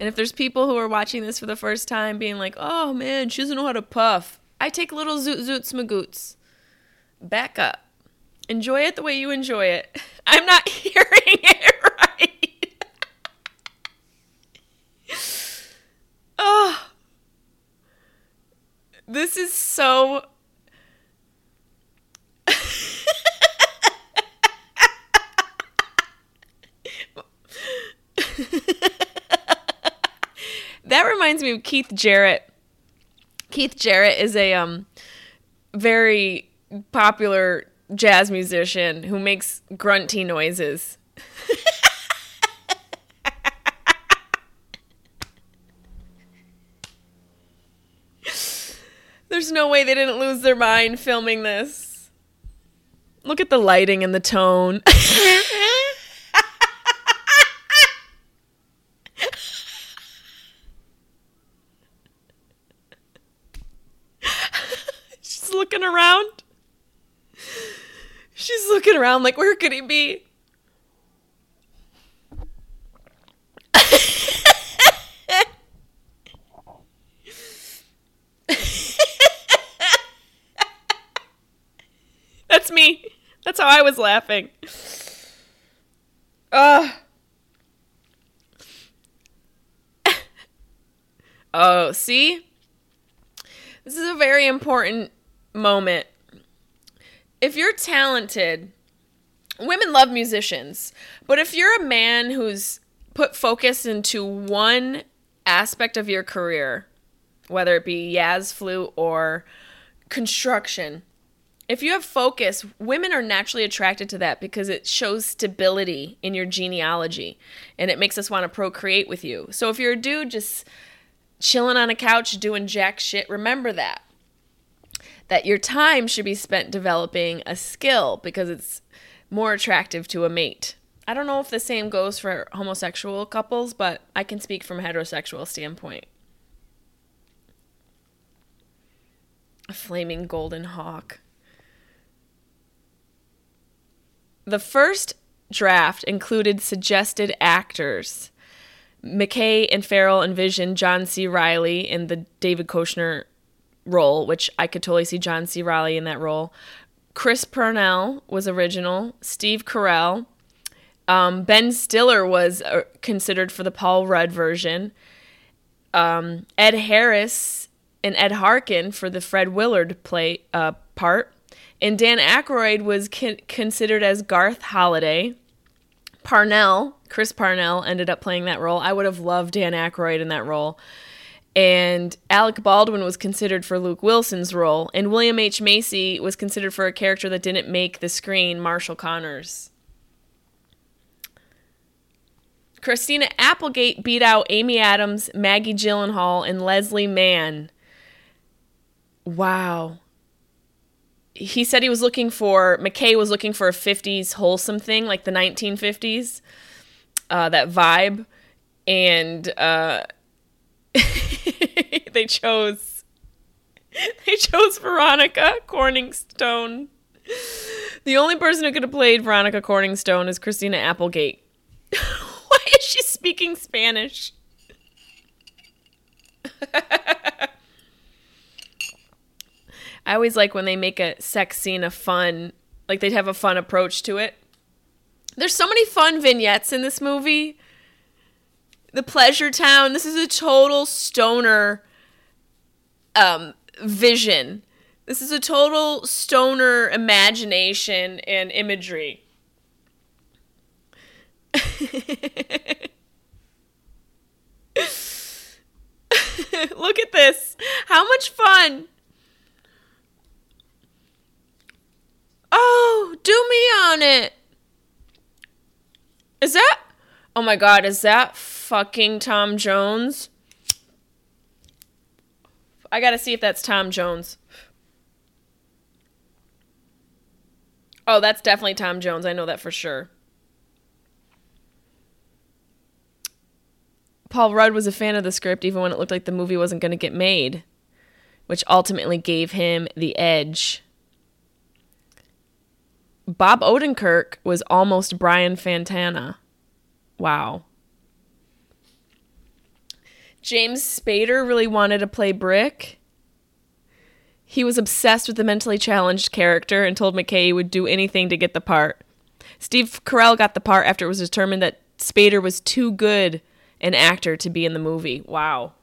And if there's people who are watching this for the first time being like, oh man, she doesn't know how to puff, I take little zoot zoots magoots. Back up. Enjoy it the way you enjoy it. I'm not hearing it right. oh. This is so. that reminds me of Keith Jarrett. Keith Jarrett is a um very popular jazz musician who makes grunty noises. There's no way they didn't lose their mind filming this. Look at the lighting and the tone. She's looking around. She's looking around like, where could he be? That's me. That's how I was laughing. Ugh. oh, see? This is a very important moment. If you're talented, women love musicians, but if you're a man who's put focus into one aspect of your career, whether it be jazz flute or construction, if you have focus, women are naturally attracted to that because it shows stability in your genealogy and it makes us want to procreate with you. So if you're a dude just chilling on a couch doing jack shit, remember that. That your time should be spent developing a skill because it's more attractive to a mate. I don't know if the same goes for homosexual couples, but I can speak from a heterosexual standpoint. A flaming golden hawk. The first draft included suggested actors. McKay and Ferrell envisioned John C. Reilly in the David Koechner role, which I could totally see John C. Reilly in that role. Chris Parnell was original. Steve Carell. Um, ben Stiller was uh, considered for the Paul Rudd version. Um, Ed Harris and Ed Harkin for the Fred Willard play uh, part. And Dan Aykroyd was con- considered as Garth Holliday. Parnell, Chris Parnell, ended up playing that role. I would have loved Dan Aykroyd in that role. And Alec Baldwin was considered for Luke Wilson's role. And William H. Macy was considered for a character that didn't make the screen, Marshall Connors. Christina Applegate beat out Amy Adams, Maggie Gyllenhaal, and Leslie Mann. Wow he said he was looking for McKay was looking for a 50s wholesome thing like the 1950s uh, that vibe and uh, they chose they chose Veronica Corningstone the only person who could have played Veronica Corningstone is Christina Applegate why is she speaking Spanish I always like when they make a sex scene a fun, like they'd have a fun approach to it. There's so many fun vignettes in this movie. The Pleasure Town. This is a total stoner um, vision. This is a total stoner imagination and imagery. Look at this. How much fun. Oh, do me on it. Is that? Oh my god, is that fucking Tom Jones? I gotta see if that's Tom Jones. Oh, that's definitely Tom Jones. I know that for sure. Paul Rudd was a fan of the script even when it looked like the movie wasn't going to get made, which ultimately gave him the edge Bob Odenkirk was almost Brian Fantana. Wow. James Spader really wanted to play Brick. He was obsessed with the mentally challenged character and told McKay he would do anything to get the part. Steve Carell got the part after it was determined that Spader was too good an actor to be in the movie. Wow.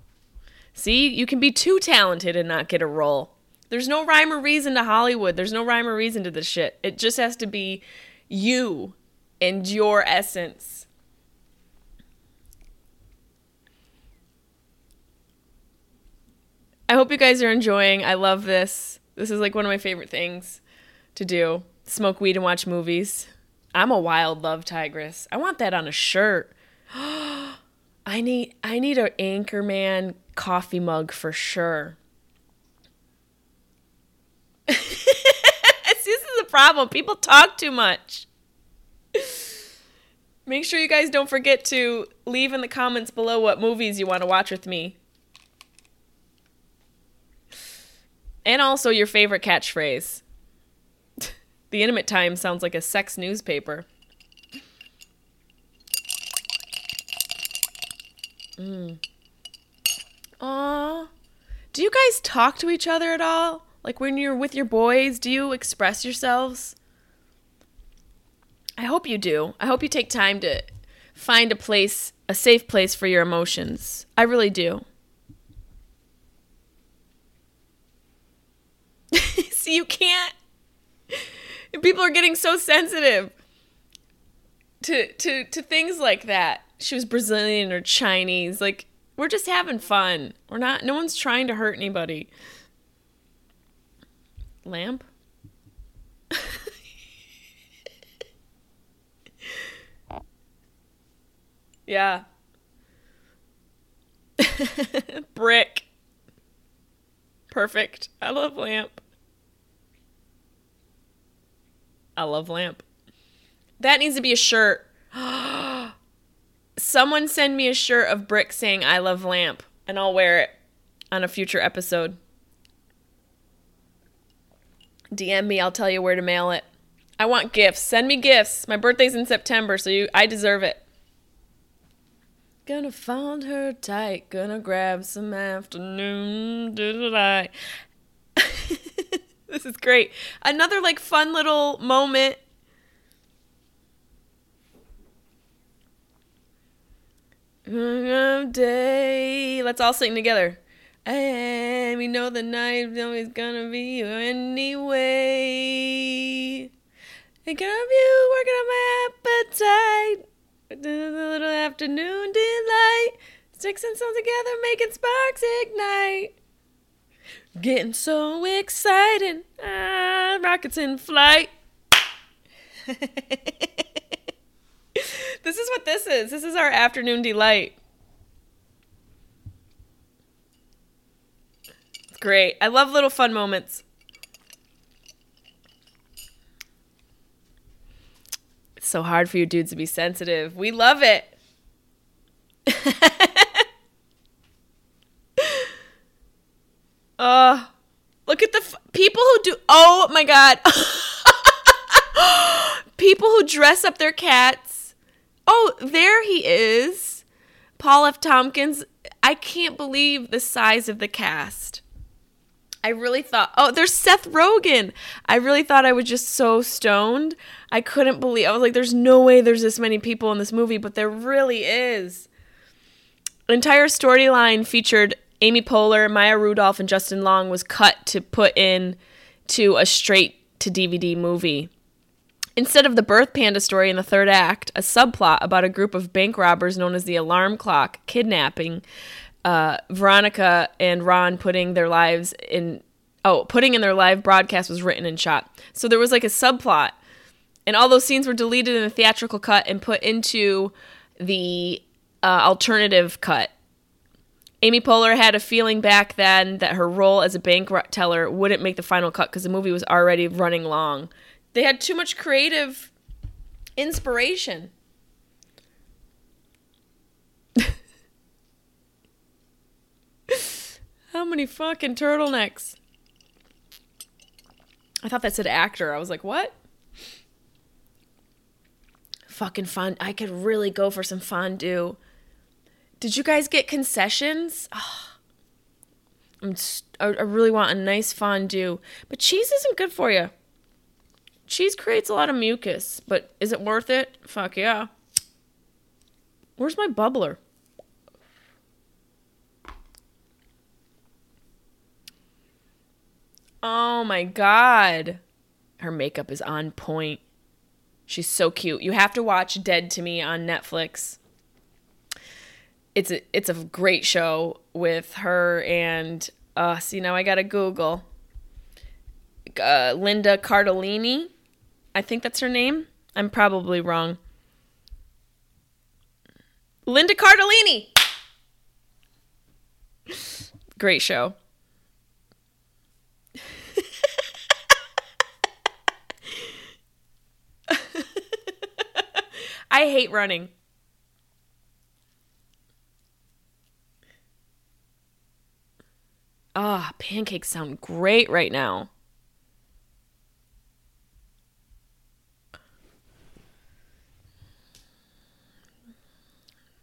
See, you can be too talented and not get a role. There's no rhyme or reason to Hollywood. There's no rhyme or reason to this shit. It just has to be you and your essence. I hope you guys are enjoying. I love this. This is like one of my favorite things to do. Smoke weed and watch movies. I'm a wild love tigress. I want that on a shirt. I need I need an Anchorman coffee mug for sure. this is a problem. People talk too much. Make sure you guys don't forget to leave in the comments below what movies you want to watch with me. And also your favorite catchphrase. the Intimate Time sounds like a sex newspaper. Mm. Aw. Do you guys talk to each other at all? Like when you're with your boys, do you express yourselves? I hope you do. I hope you take time to find a place, a safe place for your emotions. I really do. See, you can't. People are getting so sensitive to to to things like that. She was Brazilian or Chinese. Like we're just having fun. We're not. No one's trying to hurt anybody. Lamp. yeah. Brick. Perfect. I love lamp. I love lamp. That needs to be a shirt. Someone send me a shirt of Brick saying I love lamp and I'll wear it on a future episode. DM me, I'll tell you where to mail it. I want gifts. Send me gifts. My birthday's in September, so you I deserve it. Gonna find her tight, gonna grab some afternoon delight. this is great. Another like fun little moment. Day. Let's all sing together. And we know the night's always gonna be anyway. Thinking of you, working on my appetite. A little afternoon delight. Sticks and stones together, making sparks ignite. Getting so excited. Ah, rockets in flight. this is what this is. This is our afternoon delight. It's great. I love little fun moments. So hard for you dudes to be sensitive. We love it. Uh, look at the f- people who do. Oh my god. people who dress up their cats. Oh, there he is. Paul F. Tompkins. I can't believe the size of the cast. I really thought, oh, there's Seth Rogen. I really thought I was just so stoned. I couldn't believe. I was like, there's no way there's this many people in this movie, but there really is. Entire storyline featured Amy Poehler, Maya Rudolph, and Justin Long was cut to put in to a straight to DVD movie. Instead of the birth panda story in the third act, a subplot about a group of bank robbers known as the Alarm Clock kidnapping uh, Veronica and Ron putting their lives in oh putting in their live broadcast was written and shot. So there was like a subplot, and all those scenes were deleted in the theatrical cut and put into the uh, alternative cut. Amy Poehler had a feeling back then that her role as a bank teller wouldn't make the final cut because the movie was already running long. They had too much creative inspiration. How many fucking turtlenecks? I thought that said actor. I was like, what? Fucking fun. I could really go for some fondue Did you guys get concessions? Oh, I'm I really want a nice fondue, but cheese isn't good for you. Cheese creates a lot of mucus, but is it worth it? Fuck yeah. Where's my bubbler? Oh my god. Her makeup is on point. She's so cute. You have to watch Dead to Me on Netflix. It's a it's a great show with her and uh see now I got to Google uh, Linda Cardellini. I think that's her name. I'm probably wrong. Linda Cardellini. Great show. I hate running. Ah, oh, pancakes sound great right now.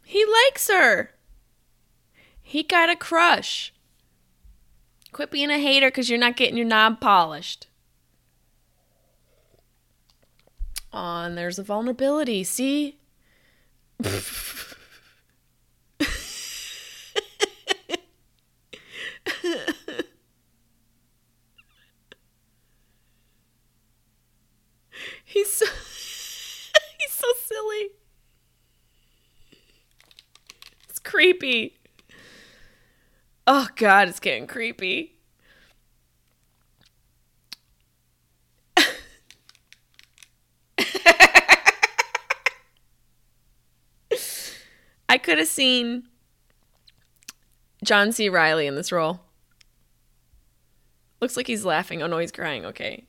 He likes her. He got a crush. Quit being a hater because you're not getting your knob polished. And there's a vulnerability. See? he's so he's so silly. It's creepy. Oh god, it's getting creepy. I could have seen John C. Reilly in this role. Looks like he's laughing. Oh no, he's crying. Okay.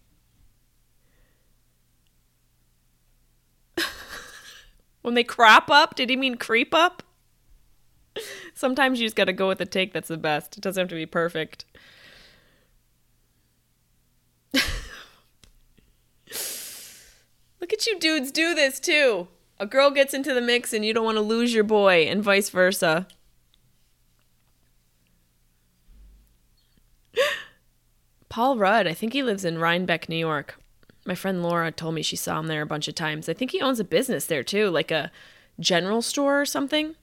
when they crop up, did he mean creep up? Sometimes you just got to go with the take that's the best. It doesn't have to be perfect. Look at you dudes do this too. A girl gets into the mix and you don't want to lose your boy, and vice versa. Paul Rudd, I think he lives in Rhinebeck, New York. My friend Laura told me she saw him there a bunch of times. I think he owns a business there too, like a general store or something.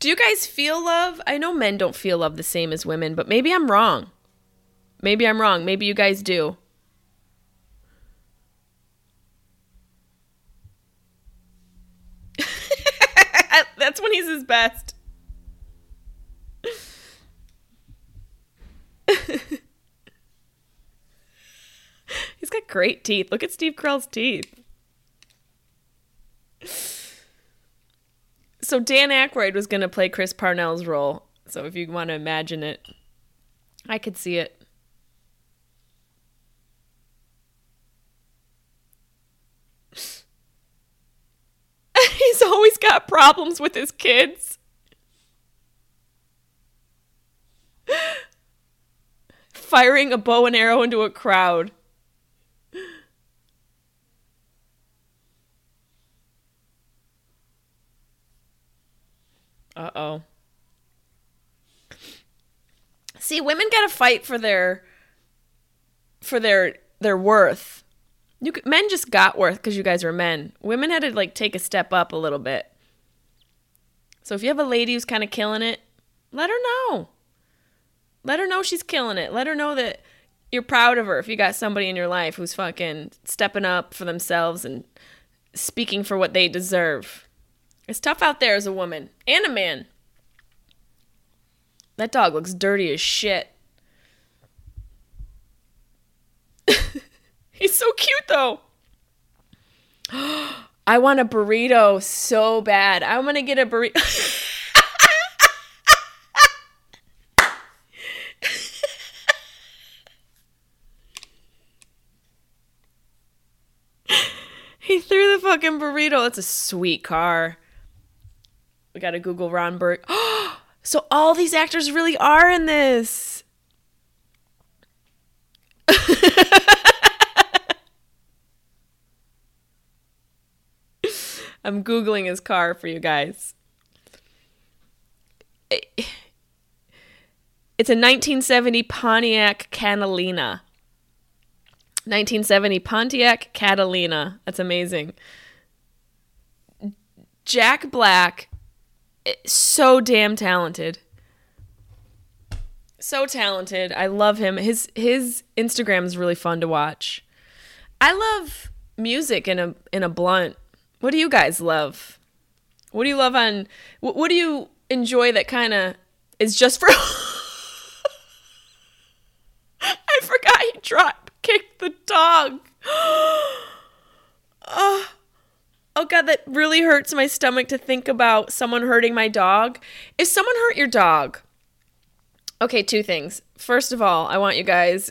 Do you guys feel love? I know men don't feel love the same as women, but maybe I'm wrong. Maybe I'm wrong. Maybe you guys do. He's his best. he's got great teeth. Look at Steve Carell's teeth. So Dan Aykroyd was going to play Chris Parnell's role. So if you want to imagine it, I could see it. He's always got problems with his kids. Firing a bow and arrow into a crowd. Uh oh. See, women gotta fight for their for their their worth. You men just got worth because you guys were men. Women had to like take a step up a little bit. So if you have a lady who's kind of killing it, let her know. Let her know she's killing it. Let her know that you're proud of her if you got somebody in your life who's fucking stepping up for themselves and speaking for what they deserve. It's tough out there as a woman and a man. That dog looks dirty as shit. He's so cute though. I want a burrito so bad. I want to get a burrito. he threw the fucking burrito. That's a sweet car. We got to Google Ron Burg. so all these actors really are in this. I'm Googling his car for you guys. It's a 1970 Pontiac Catalina. 1970 Pontiac Catalina. That's amazing. Jack Black, eh, so damn talented. So talented. I love him. His his Instagram is really fun to watch. I love music in a in a blunt. What do you guys love? What do you love on what, what do you enjoy that kind of is just for I forgot he drop kicked the dog. oh, oh god, that really hurts my stomach to think about someone hurting my dog. If someone hurt your dog, okay, two things. First of all, I want you guys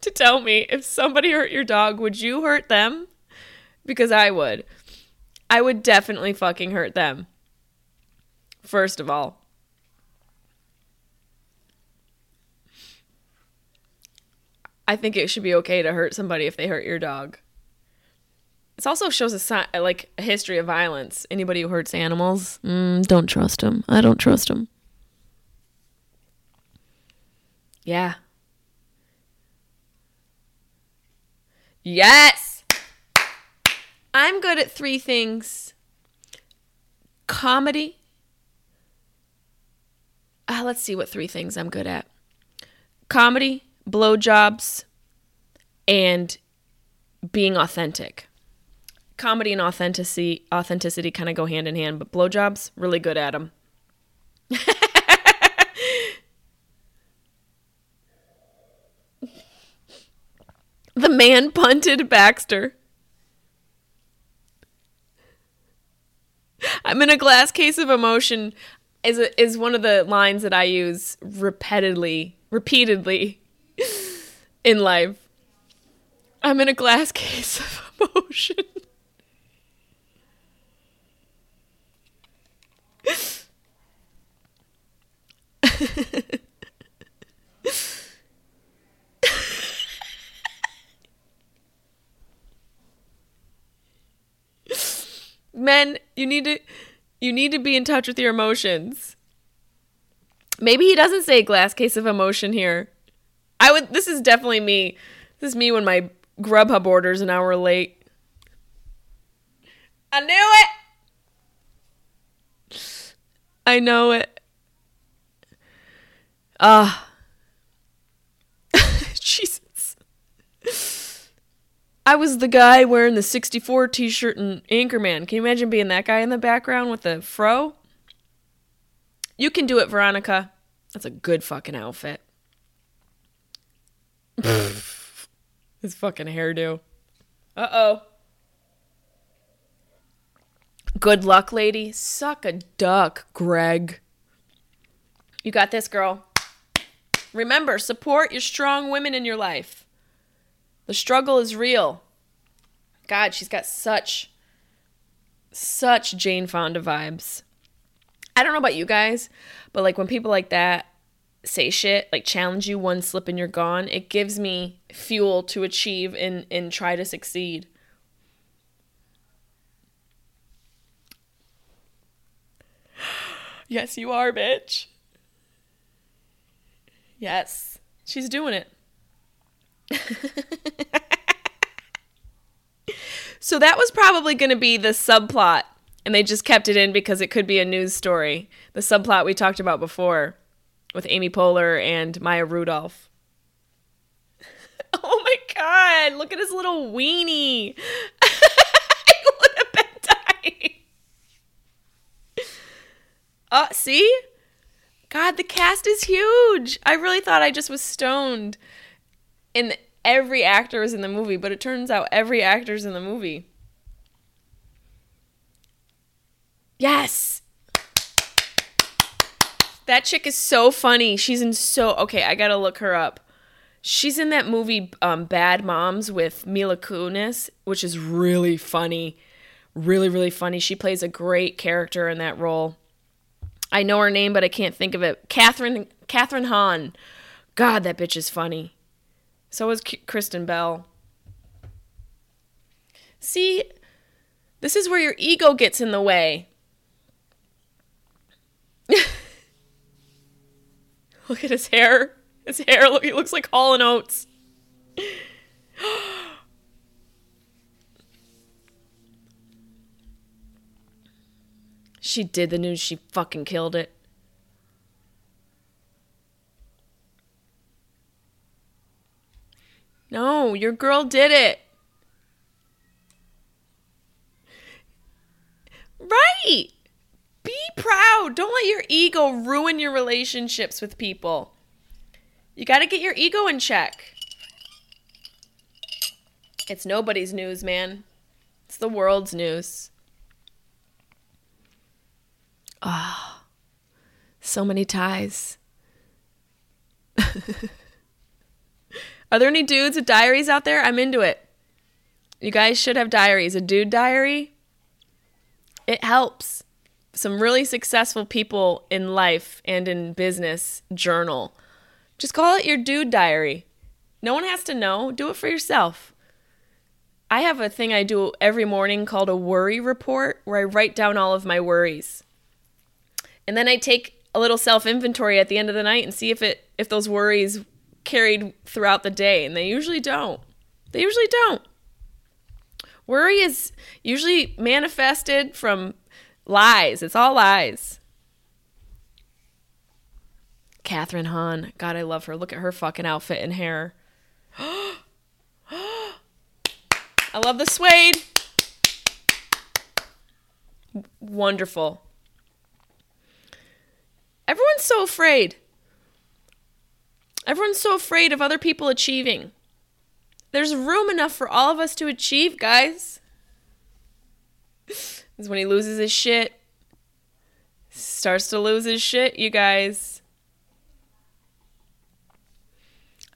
to tell me if somebody hurt your dog, would you hurt them? Because I would. I would definitely fucking hurt them. First of all. I think it should be okay to hurt somebody if they hurt your dog. It also shows a sign, like a history of violence. Anybody who hurts animals, mm, don't trust them. I don't trust them. Yeah. Yes. I'm good at three things. Comedy. Uh, let's see what three things I'm good at. Comedy, blowjobs, and being authentic. Comedy and authenticity authenticity kind of go hand in hand, but blowjobs really good at them. the man punted Baxter. I'm in a glass case of emotion is a, is one of the lines that I use repeatedly, repeatedly in life. I'm in a glass case of emotion. Men, you need to you need to be in touch with your emotions. Maybe he doesn't say glass case of emotion here. I would. This is definitely me. This is me when my Grubhub order's an hour late. I knew it. I know it. Ah. Uh, I was the guy wearing the 64 t shirt and Anchorman. Can you imagine being that guy in the background with the fro? You can do it, Veronica. That's a good fucking outfit. His fucking hairdo. Uh oh. Good luck, lady. Suck a duck, Greg. You got this, girl. Remember, support your strong women in your life. The struggle is real. God, she's got such, such Jane Fonda vibes. I don't know about you guys, but like when people like that say shit, like challenge you one slip and you're gone, it gives me fuel to achieve and, and try to succeed. Yes, you are, bitch. Yes, she's doing it. So that was probably going to be the subplot, and they just kept it in because it could be a news story. The subplot we talked about before with Amy Poehler and Maya Rudolph. oh my god, look at his little weenie. Uh, see? God, the cast is huge. I really thought I just was stoned. And every actor was in the movie, but it turns out every actor's in the movie. Yes. That chick is so funny. She's in so okay. I gotta look her up. She's in that movie um, Bad Moms with Mila Kunis, which is really funny, really really funny. She plays a great character in that role. I know her name, but I can't think of it. Kathryn Kathryn Hahn. God, that bitch is funny. So was K- Kristen Bell. See, This is where your ego gets in the way. Look at his hair. His hair, look, he looks like Hall Oates. she did the news. She fucking killed it. No, your girl did it. Right. Be proud. Don't let your ego ruin your relationships with people. You got to get your ego in check. It's nobody's news, man. It's the world's news. Ah, oh, so many ties. Are there any dudes with diaries out there? I'm into it. You guys should have diaries. A dude diary, it helps. Some really successful people in life and in business journal. Just call it your dude diary. No one has to know. Do it for yourself. I have a thing I do every morning called a worry report where I write down all of my worries. And then I take a little self inventory at the end of the night and see if it if those worries carried throughout the day, and they usually don't. They usually don't. Worry is usually manifested from lies. It's all lies. Kathryn Hahn. God, I love her. Look at her fucking outfit and hair. I love the suede. Wonderful. Everyone's so afraid. Everyone's so afraid of other people achieving. There's room enough for all of us to achieve, guys. Is when he loses his shit. Starts to lose his shit, you guys.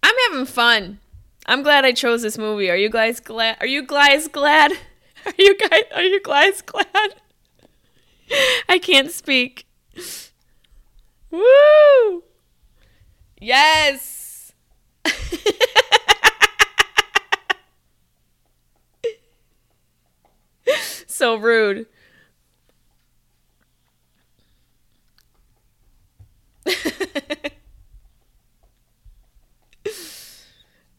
I'm having fun. I'm glad I chose this movie. Are you guys glad? Are you guys glad? Are you guys are you guys glad? I can't speak. Woo! Yes. so rude.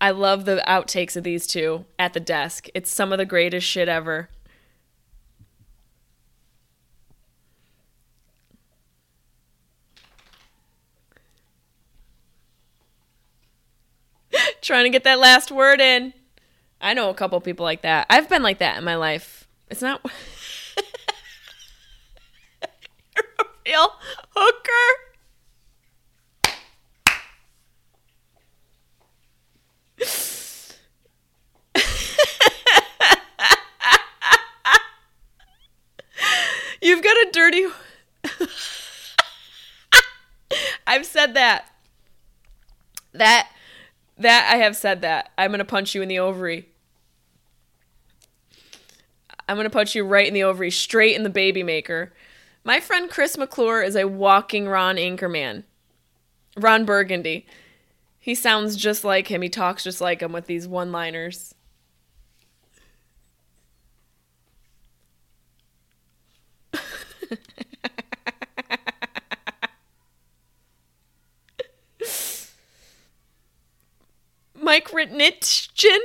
I love the outtakes of these two at the desk. It's some of the greatest shit ever. Trying to get that last word in. I know a couple people like that. I've been like that in my life. It's not. You're a real hooker. You've got a dirty. I've said that. That that I have said that. I'm to punch you in the ovary. I'm to punch you right in the ovary, straight in the baby maker. My friend Chris McClure is a walking Ron Anchorman. Ron Burgundy. He sounds just like him. He talks just like him with these one liners. Mike Ritnitchen?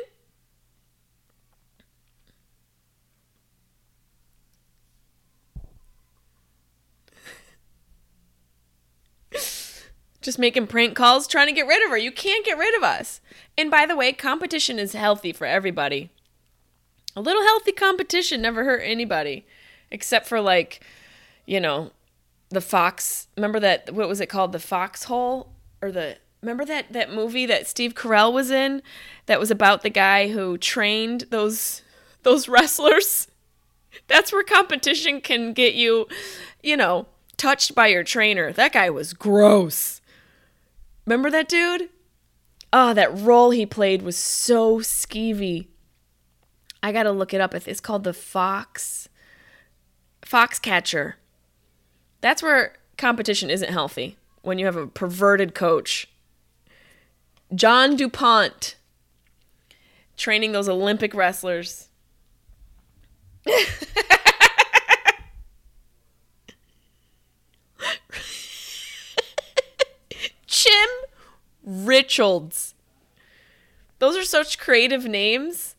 Just making prank calls, trying to get rid of her. You can't get rid of us. And by the way, competition is healthy for everybody. A little healthy competition never hurt anybody, except for like, you know, the fox. Remember that? What was it called? The foxhole or the remember that that movie that Steve Carell was in that was about the guy who trained those those wrestlers? That's where competition can get you, you know, touched by your trainer. That guy was gross. Remember that dude? Oh, that role he played was so skeevy. I got to look it up. It's called the Fox Foxcatcher. That's where competition isn't healthy when you have a perverted coach John DuPont training those Olympic wrestlers. Chim Richards. Those are such creative names.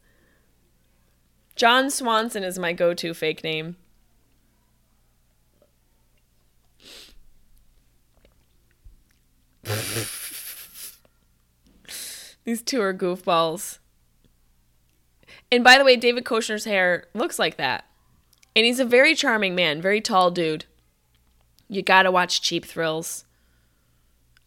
John Swanson is my go to fake name. These two are goofballs. And by the way, David Koechner's hair looks like that. And he's a very charming man, very tall dude. You gotta watch Cheap Thrills.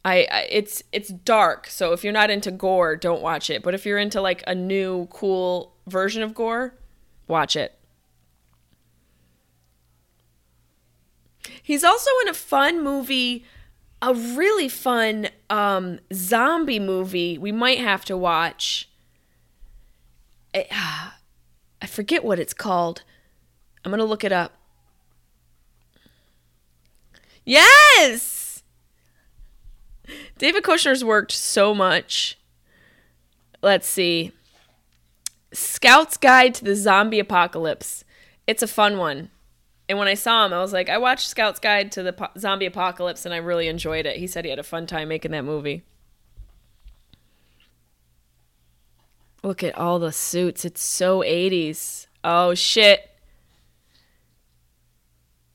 I, I, it's it's dark, so if you're not into gore, don't watch it. But if you're into like a new cool version of gore, watch it. He's also in a fun movie, a really fun um, zombie movie we might have to watch. I, I forget what it's called. I'm going to look it up. Yes! David Koechner's worked so much. Let's see. Scout's Guide to the Zombie Apocalypse. It's a fun one. And when I saw him, I was like, I watched Scout's Guide to the po- Zombie Apocalypse and I really enjoyed it. He said he had a fun time making that movie. Look at all the suits. It's so 80s. Oh, shit.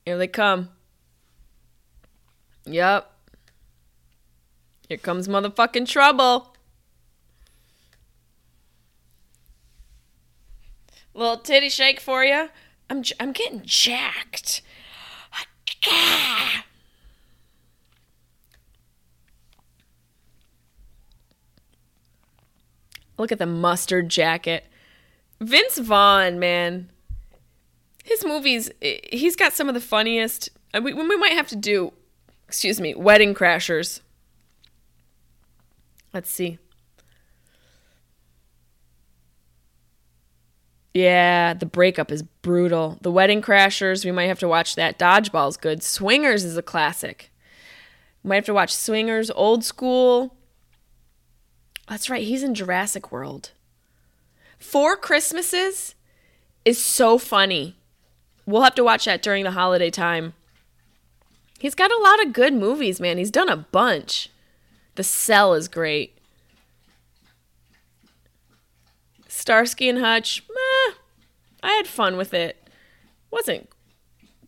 Here they come. Yep. Here comes motherfucking trouble. Little titty shake for you. I'm I'm getting jacked. Ah, Look at the mustard jacket. Vince Vaughn, man. His movies, he's got some of the funniest. Uh, we, we might have to do, excuse me, Wedding Crashers. Let's see. Yeah, the breakup is brutal. The Wedding Crashers, we might have to watch that. Dodgeball's good. Swingers is a classic. We might have to watch Swingers, Old School. That's right, he's in Jurassic World. Four Christmases is so funny. We'll have to watch that during the holiday time. He's got a lot of good movies, man. He's done a bunch. The Cell is great. Starsky and Hutch, I had fun with it. Wasn't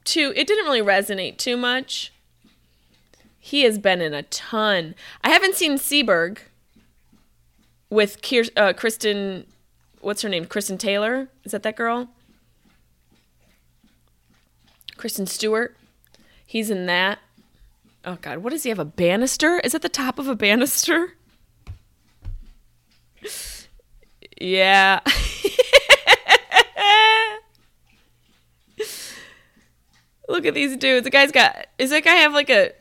too, it didn't really resonate too much. He has been in a ton. I haven't seen Seberg with uh, Kristen, what's her name? Kristen Taylor? Is that that girl? Kristen Stewart. He's in that. Oh God, what does he have? A banister? Is at the top of a banister? yeah. Look at these dudes. The guy's got. Is that guy have like a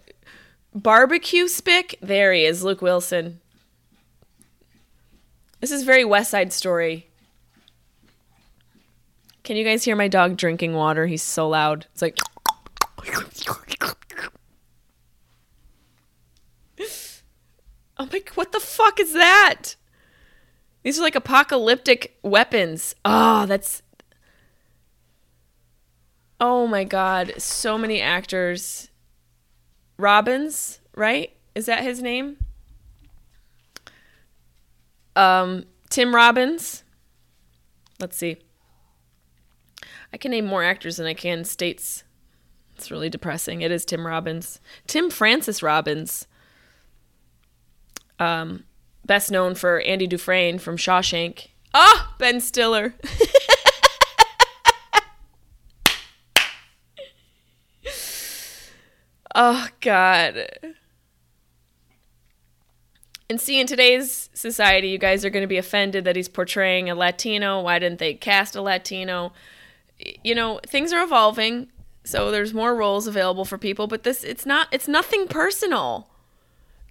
barbecue spick? There he is, Luke Wilson. This is very West Side Story. Can you guys hear my dog drinking water? He's so loud. It's like. I'm like, what the fuck is that? These are like apocalyptic weapons. Oh, that's. Oh my god. So many actors. Robbins, right? Is that his name? Um, Tim Robbins. Let's see. I can name more actors than I can states. It's really depressing. It is Tim Robbins. Tim Francis Robbins. Um, best known for Andy Dufresne from Shawshank. Ah, oh, Ben Stiller. oh God. And see, in today's society, you guys are going to be offended that he's portraying a Latino. Why didn't they cast a Latino? You know, things are evolving, so there's more roles available for people. But this, it's not, it's nothing personal.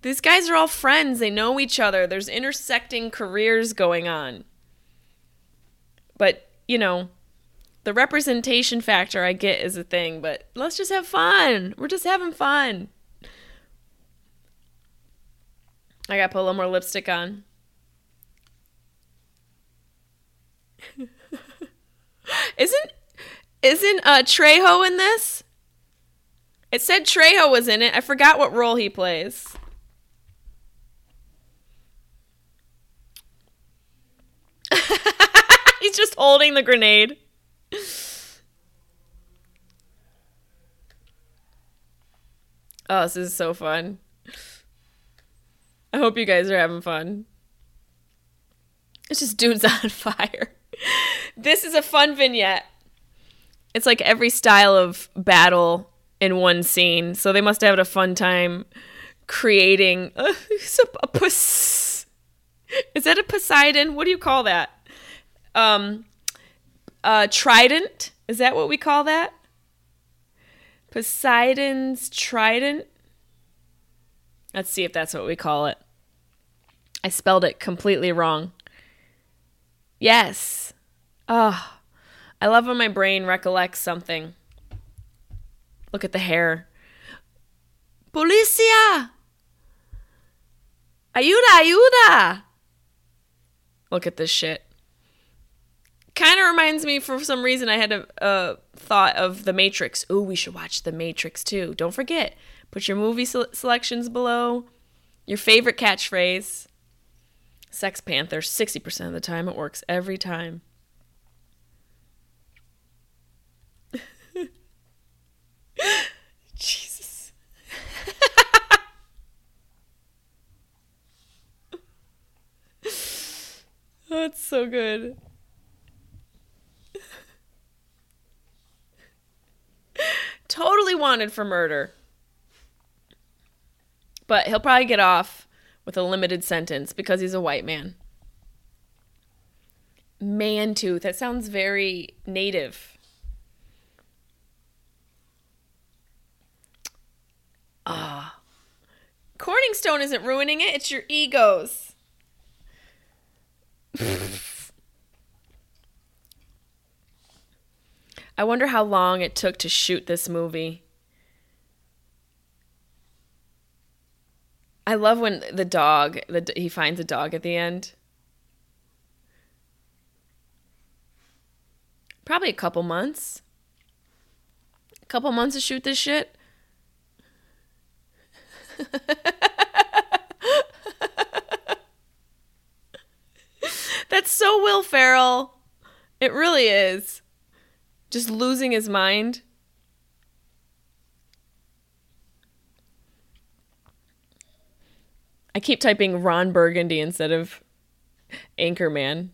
These guys are all friends. They know each other. There's intersecting careers going on. But, you know, the representation factor I get is a thing, but let's just have fun. We're just having fun. I gotta put a little more lipstick on. Isn't Isn't uh Trejo in this? It said Trejo was in it. I forgot what role he plays. He's just holding the grenade. Oh, this is so fun. I hope you guys are having fun. It's just dudes on fire. This is a fun vignette. It's like every style of battle in one scene. So they must have had a fun time creating uh, a, a pus. Is that a Poseidon? What do you call that? Um, uh, trident. Is that what we call that? Poseidon's trident. Let's see if that's what we call it. I spelled it completely wrong. Yes. Oh, I love when my brain recollects something. Look at the hair. Policia! Ayuda, ayuda! Look at this shit. Kind of reminds me, for some reason, I had a, a thought of The Matrix. Ooh, we should watch The Matrix too. Don't forget, put your movie selections below. Your favorite catchphrase. Sex Panther, 60% of the time. It works every time. That's so good. totally wanted for murder. But he'll probably get off with a limited sentence because he's a white man. Mantooth. That sounds very native. Ah. Corningstone isn't ruining it, it's your egos. I wonder how long it took to shoot this movie. I love when the dog, the, he finds a dog at the end. Probably a couple months. A couple months to shoot this shit. That's so Will Ferrell. It really is. Just losing his mind. I keep typing Ron Burgundy instead of Anchorman.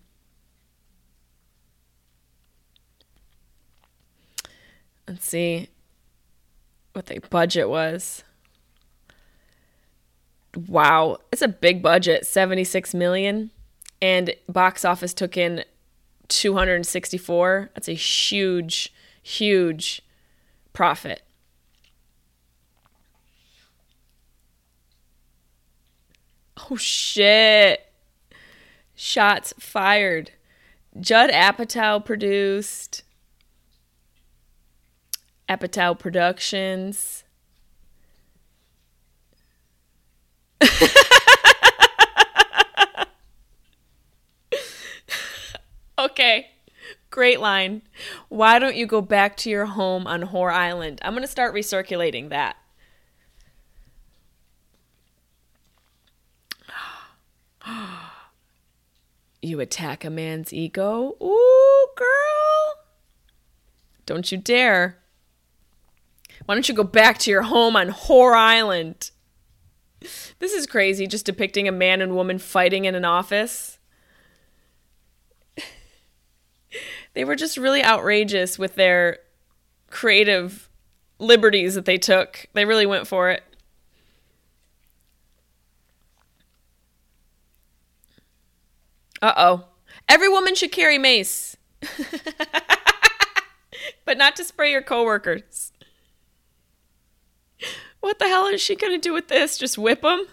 Let's see what the budget was. Wow, it's a big budget, 76 million and box office took in 264. That's a huge huge profit. Oh shit. Shots fired. Judd Apatow produced. Apatow Productions. okay. Great line. Why don't you go back to your home on Whore Island? I'm going to start recirculating that. you attack a man's ego? Ooh, girl. Don't you dare. Why don't you go back to your home on Whore Island? This is crazy, just depicting a man and woman fighting in an office. They were just really outrageous with their creative liberties that they took. They really went for it. Uh oh. Every woman should carry mace. but not to spray your coworkers. What the hell is she going to do with this? Just whip them?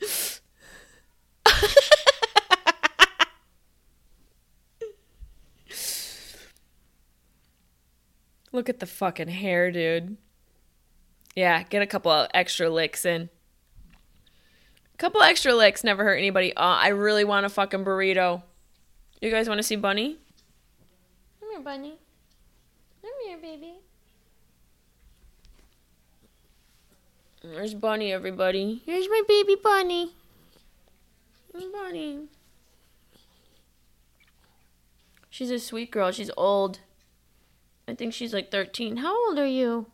Look at the fucking hair, dude. Yeah, get a couple extra licks in. A couple extra licks never hurt anybody. Uh, I really want a fucking burrito. You guys want to see Bunny? Come here, Bunny. Come here, baby. There's Bunny, everybody. Here's my baby Bunny. Bunny. She's a sweet girl. She's old. I think she's like 13. How old are you?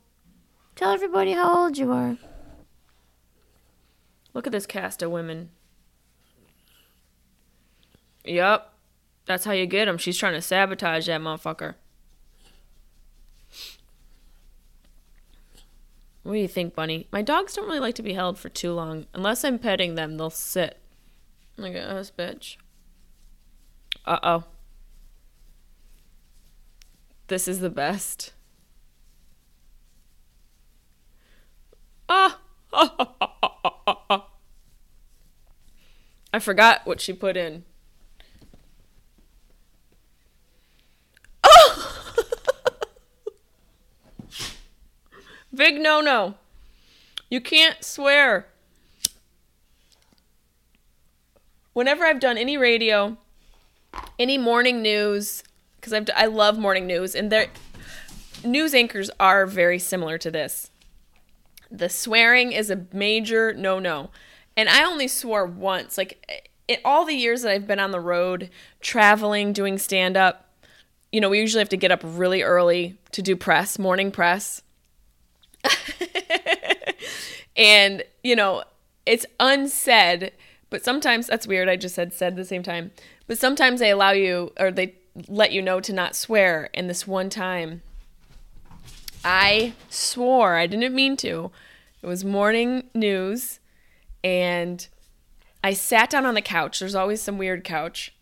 Tell everybody how old you are. Look at this cast of women. Yep. That's how you get them. She's trying to sabotage that motherfucker. What do you think, Bunny? My dogs don't really like to be held for too long. Unless I'm petting them, they'll sit. Look at us, bitch. Uh oh. This is the best. Ah! I forgot what she put in. Oh! Big no no. You can't swear. Whenever I've done any radio, any morning news, because I've I love morning news, and their news anchors are very similar to this. The swearing is a major no no, and I only swore once. Like eh, in all the years that I've been on the road, traveling, doing stand up, you know, we usually have to get up really early to do press, morning press. and, you know, it's unsaid, but sometimes that's weird. I just said said the same time. But sometimes they allow you or they let you know to not swear. And this one time, I swore. I didn't mean to. It was morning news and I sat down on the couch. There's always some weird couch.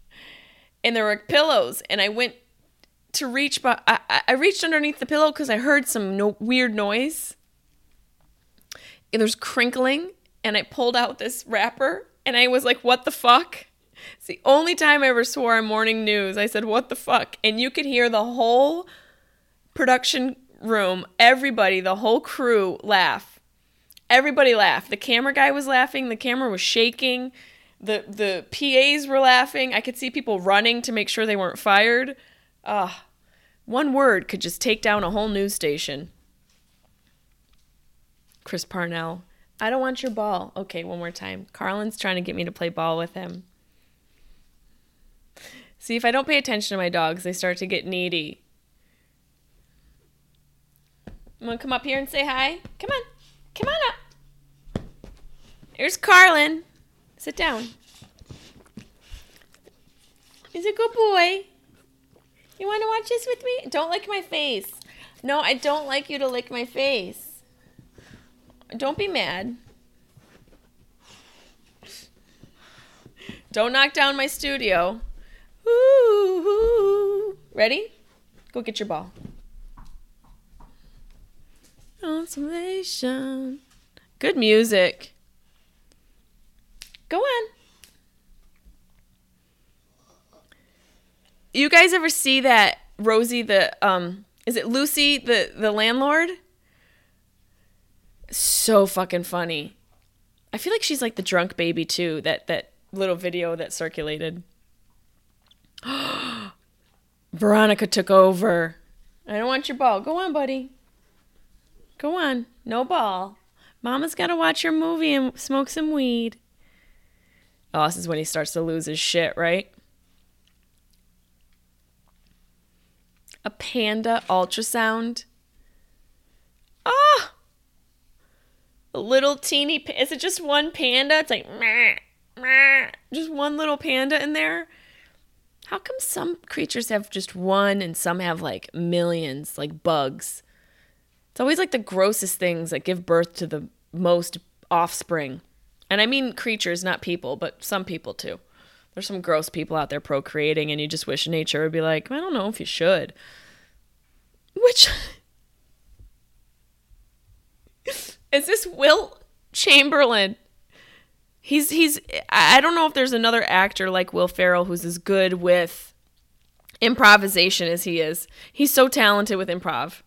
And there were pillows and I went to reach but I, I reached underneath the pillow cuz I heard some no, weird noise. And there's crinkling and I pulled out this wrapper and I was like what the fuck? It's the only time I ever swore on morning news. I said what the fuck? And you could hear the whole production room, everybody, the whole crew laugh. Everybody laughed. The camera guy was laughing, the camera was shaking. The the PAs were laughing. I could see people running to make sure they weren't fired. Ah, one word could just take down a whole news station. Chris Parnell. I don't want your ball. Okay, one more time. Carlin's trying to get me to play ball with him. See, if I don't pay attention to my dogs, they start to get needy. Want to come up here and say hi? Come on. Come on up. Here's Carlin. Sit down. He's a good boy. You want to watch this with me? Don't lick my face. No, I don't like you to lick my face. Don't be mad. Don't knock down my studio. Ooh, ready? Go get your ball. Consolation. Good music. Go on. You guys ever see that Rosie the um is it Lucy the the landlord? So fucking funny. I feel like she's like the drunk baby too. That that little video that circulated. Veronica took over. I don't want your ball. Go on, buddy. Go on. No ball. Mama's got to watch your movie and smoke some weed. Oh, this is when he starts to lose his shit, right? A panda ultrasound. Ah! A little teeny. Is it just one panda? It's like, meh, meh. just one little panda in there. How come some creatures have just one and some have like millions, like bugs? It's always like the grossest things that give birth to the most offspring. And I mean creatures, not people, but some people too. There's some gross people out there procreating, and you just wish nature would be like, I don't know if you should. Which. Is this Will Chamberlain? He's he's I don't know if there's another actor like Will Ferrell who's as good with improvisation as he is. He's so talented with improv.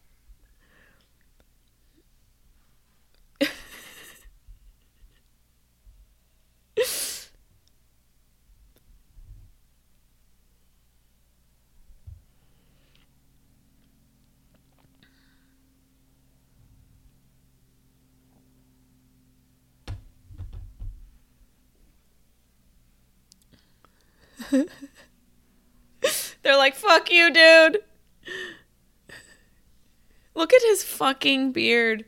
They're like, fuck you, dude. Look at his fucking beard.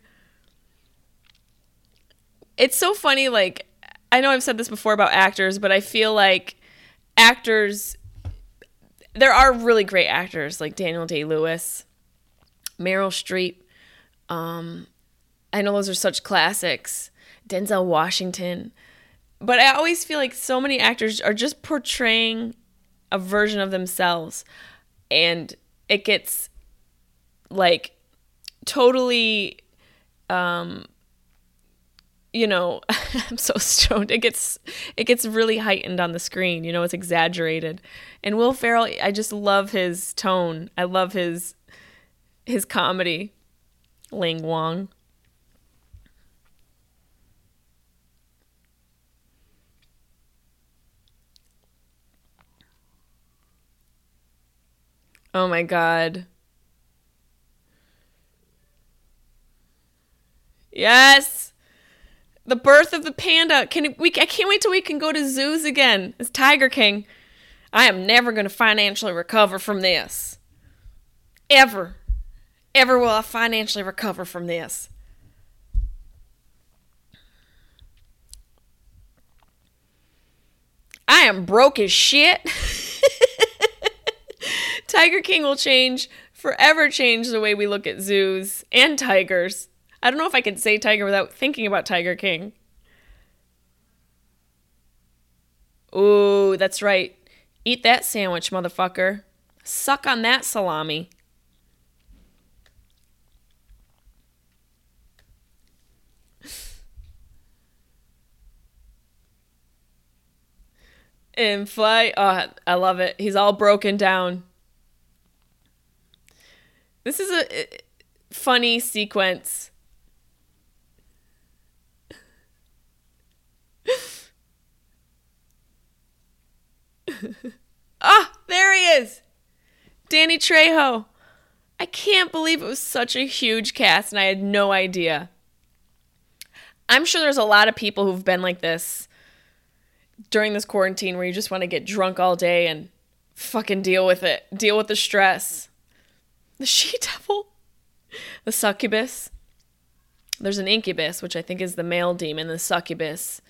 It's so funny, like, I know I've said this before about actors, but I feel like actors, there are really great actors like Daniel Day Lewis, Meryl Streep. Um, I know those are such classics. Denzel Washington. But I always feel like so many actors are just portraying a version of themselves and it gets like totally um you know i'm so stoned. It gets it gets really heightened on the screen you know it's exaggerated. And will ferrell i just love his tone. I love his his comedy ling wong oh my god Yes. The birth of the panda. Can we I can't wait till we can go to zoos again It's Tiger King. I am never going to financially recover from this. Ever. Ever will I financially recover from this. I am broke as shit. Tiger King will change, forever change the way we look at zoos and tigers. I don't know if I can say tiger without thinking about Tiger King. Ooh, that's right. Eat that sandwich, motherfucker. Suck on that salami. and fly. Oh, I love it. He's all broken down. This is a funny sequence ah, there he is. Danny Trejo. I can't believe it was such a huge cast and I had no idea. I'm sure there's a lot of people who've been like this during this quarantine where you just want to get drunk all day and fucking deal with it. Deal with the stress. The she devil. The succubus. There's an incubus, which I think is the male demon, the succubus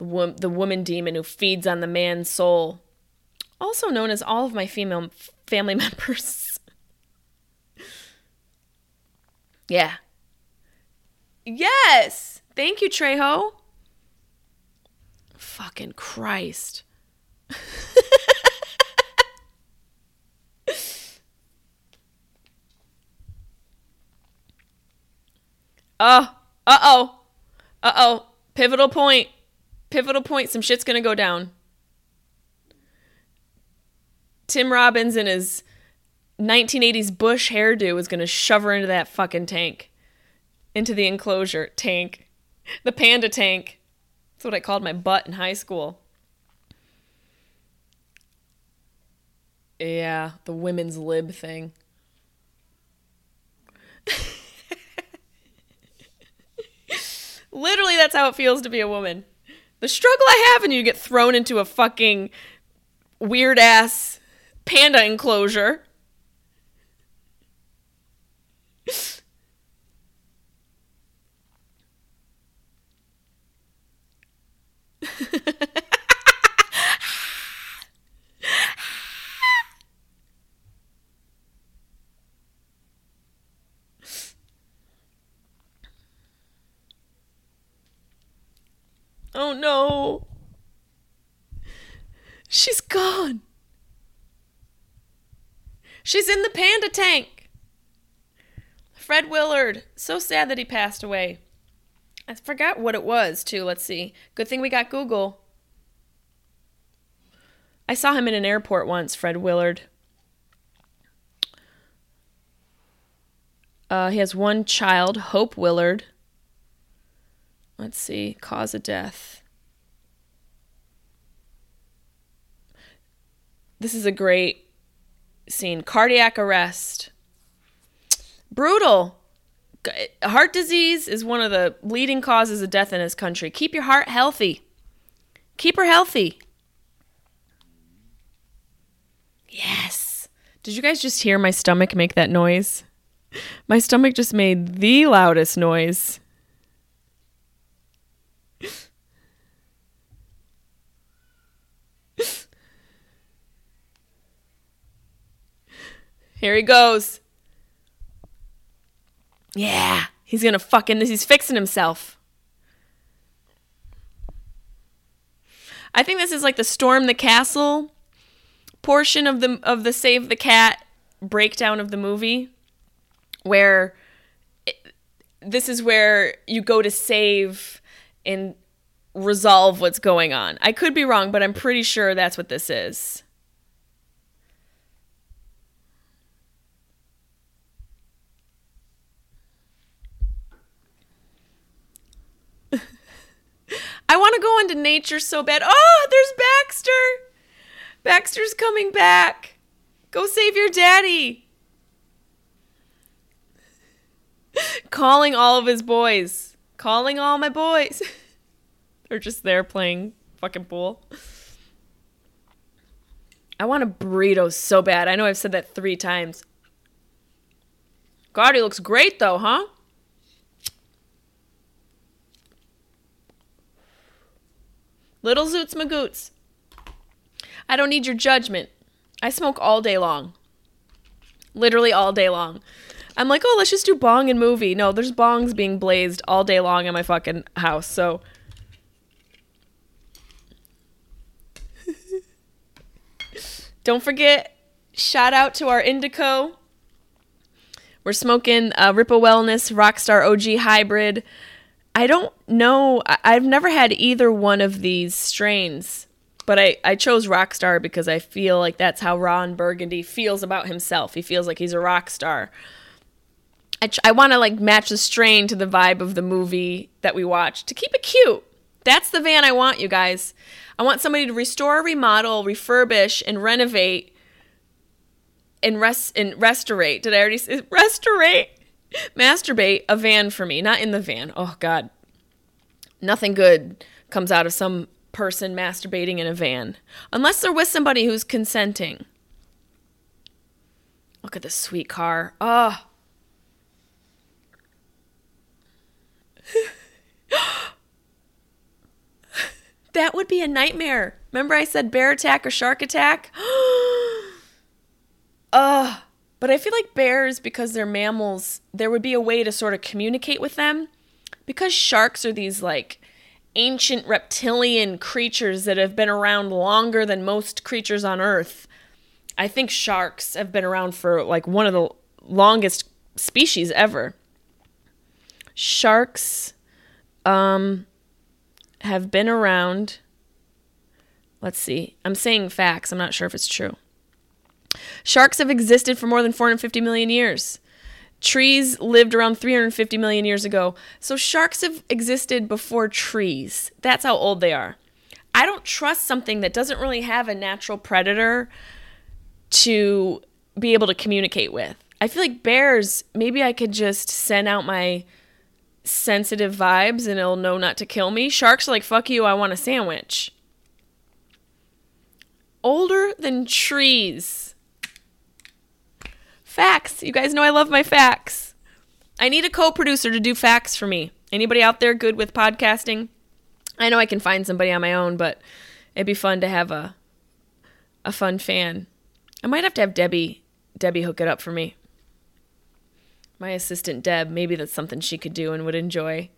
the, the woman demon who feeds on the man's soul, also known as all of my female family members. yeah. Yes. Thank you, Trejo. Fucking Christ. oh, uh oh, uh oh. Pivotal point pivotal point, some shit's gonna go down. Tim Robbins in his 1980s Bush hairdo is gonna shove her into that fucking tank. Into the enclosure. Tank. The panda tank. That's what I called my butt in high school. Yeah, the women's lib thing. Literally, that's how it feels to be a woman the struggle I have, and you get thrown into a fucking weird ass panda enclosure. Oh no. She's gone. She's in the panda tank. Fred Willard. So sad that he passed away. I forgot what it was, too. Let's see. Good thing we got Google. I saw him in an airport once, Fred Willard. Uh, he has one child, Hope Willard. Let's see, cause of death. This is a great scene. Cardiac arrest. Brutal. Heart disease is one of the leading causes of death in this country. Keep your heart healthy. Keep her healthy. Yes. Did you guys just hear my stomach make that noise? My stomach just made the loudest noise. Here he goes. Yeah, he's gonna fucking this he's fixing himself. I think this is like the storm the castle portion of the of the save the cat breakdown of the movie where it, this is where you go to save and resolve what's going on. I could be wrong, but I'm pretty sure that's what this is. I want to go into nature so bad. Oh, there's Baxter. Baxter's coming back. Go save your daddy. Calling all of his boys. Calling all my boys. They're just there playing fucking pool. I want a burrito so bad. I know I've said that three times. God, he looks great though, huh? Little Zoots Magoots. I don't need your judgment. I smoke all day long. Literally all day long. I'm like, oh, let's just do bong and movie. No, there's bongs being blazed all day long in my fucking house. So. don't forget, shout out to our indico. We're smoking uh, Ripa Wellness Rockstar OG Hybrid. I don't know. I- have never had either one of these strains, but I, I chose Rockstar because I feel like that's how Ron Burgundy feels about himself. He feels like he's a rock star. I, ch- I want to like match the strain to the vibe of the movie that we watched to keep it cute. That's the van I want, you guys. I want somebody to restore, remodel, refurbish, and renovate and rest and restaurate. Did I already say restaurate? Masturbate a van for me, not in the van. Oh God, nothing good comes out of some person masturbating in a van unless they're with somebody who's consenting. Look at this sweet car. Oh. that would be a nightmare. Remember I said bear attack or shark attack? Ugh. Ah. But I feel like bears, because they're mammals, there would be a way to sort of communicate with them. Because sharks are these like ancient reptilian creatures that have been around longer than most creatures on Earth. I think sharks have been around for like one of the longest species ever. Sharks um, have been around. Let's see. I'm saying facts. I'm not sure if it's true. Sharks have existed for more than 450 million years. Trees lived around 350 million years ago. So sharks have existed before trees. That's how old they are. I don't trust something that doesn't really have a natural predator to be able to communicate with. I feel like bears, maybe I could just send out my sensitive vibes and it'll know not to kill me. Sharks are like, fuck you, I want a sandwich. Older than trees. Facts. You guys know I love my facts. I need a co producer to do facts for me. Anybody out there good with podcasting? I know I can find somebody on my own, but it'd be fun to have a a fun fan. I might have to have Debbie Debbie hook it up for me. My assistant Deb, maybe that's something she could do and would enjoy.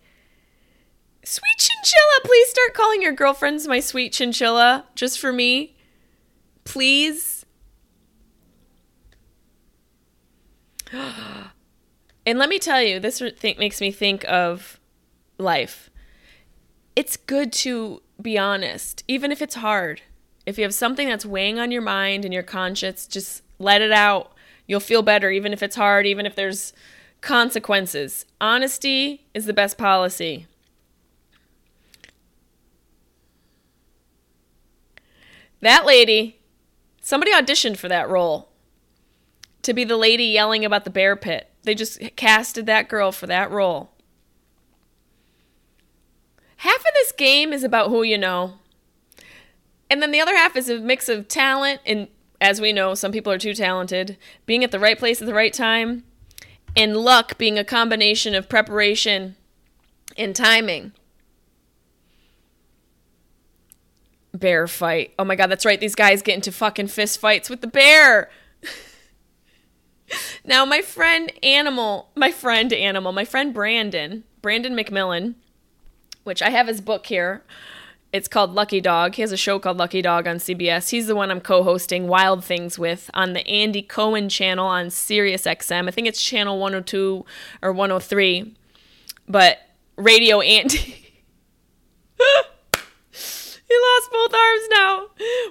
Sweet chinchilla, please start calling your girlfriends my sweet chinchilla just for me. Please. and let me tell you, this th- makes me think of life. It's good to be honest, even if it's hard. If you have something that's weighing on your mind and your conscience, just let it out. You'll feel better, even if it's hard, even if there's consequences. Honesty is the best policy. That lady, somebody auditioned for that role to be the lady yelling about the bear pit. They just casted that girl for that role. Half of this game is about who you know. And then the other half is a mix of talent and as we know, some people are too talented. Being at the right place at the right time, and luck being a combination of preparation and timing. Bear fight. Oh my god, that's right. These guys get into fucking fist fights with the bear. now, my friend Animal, my friend Animal, my friend Brandon, Brandon McMillan, which I have his book here. It's called Lucky Dog. He has a show called Lucky Dog on CBS. He's the one I'm co-hosting Wild Things with on the Andy Cohen channel on Sirius XM. I think it's channel 102 or 103. But Radio Andy He lost both arms now.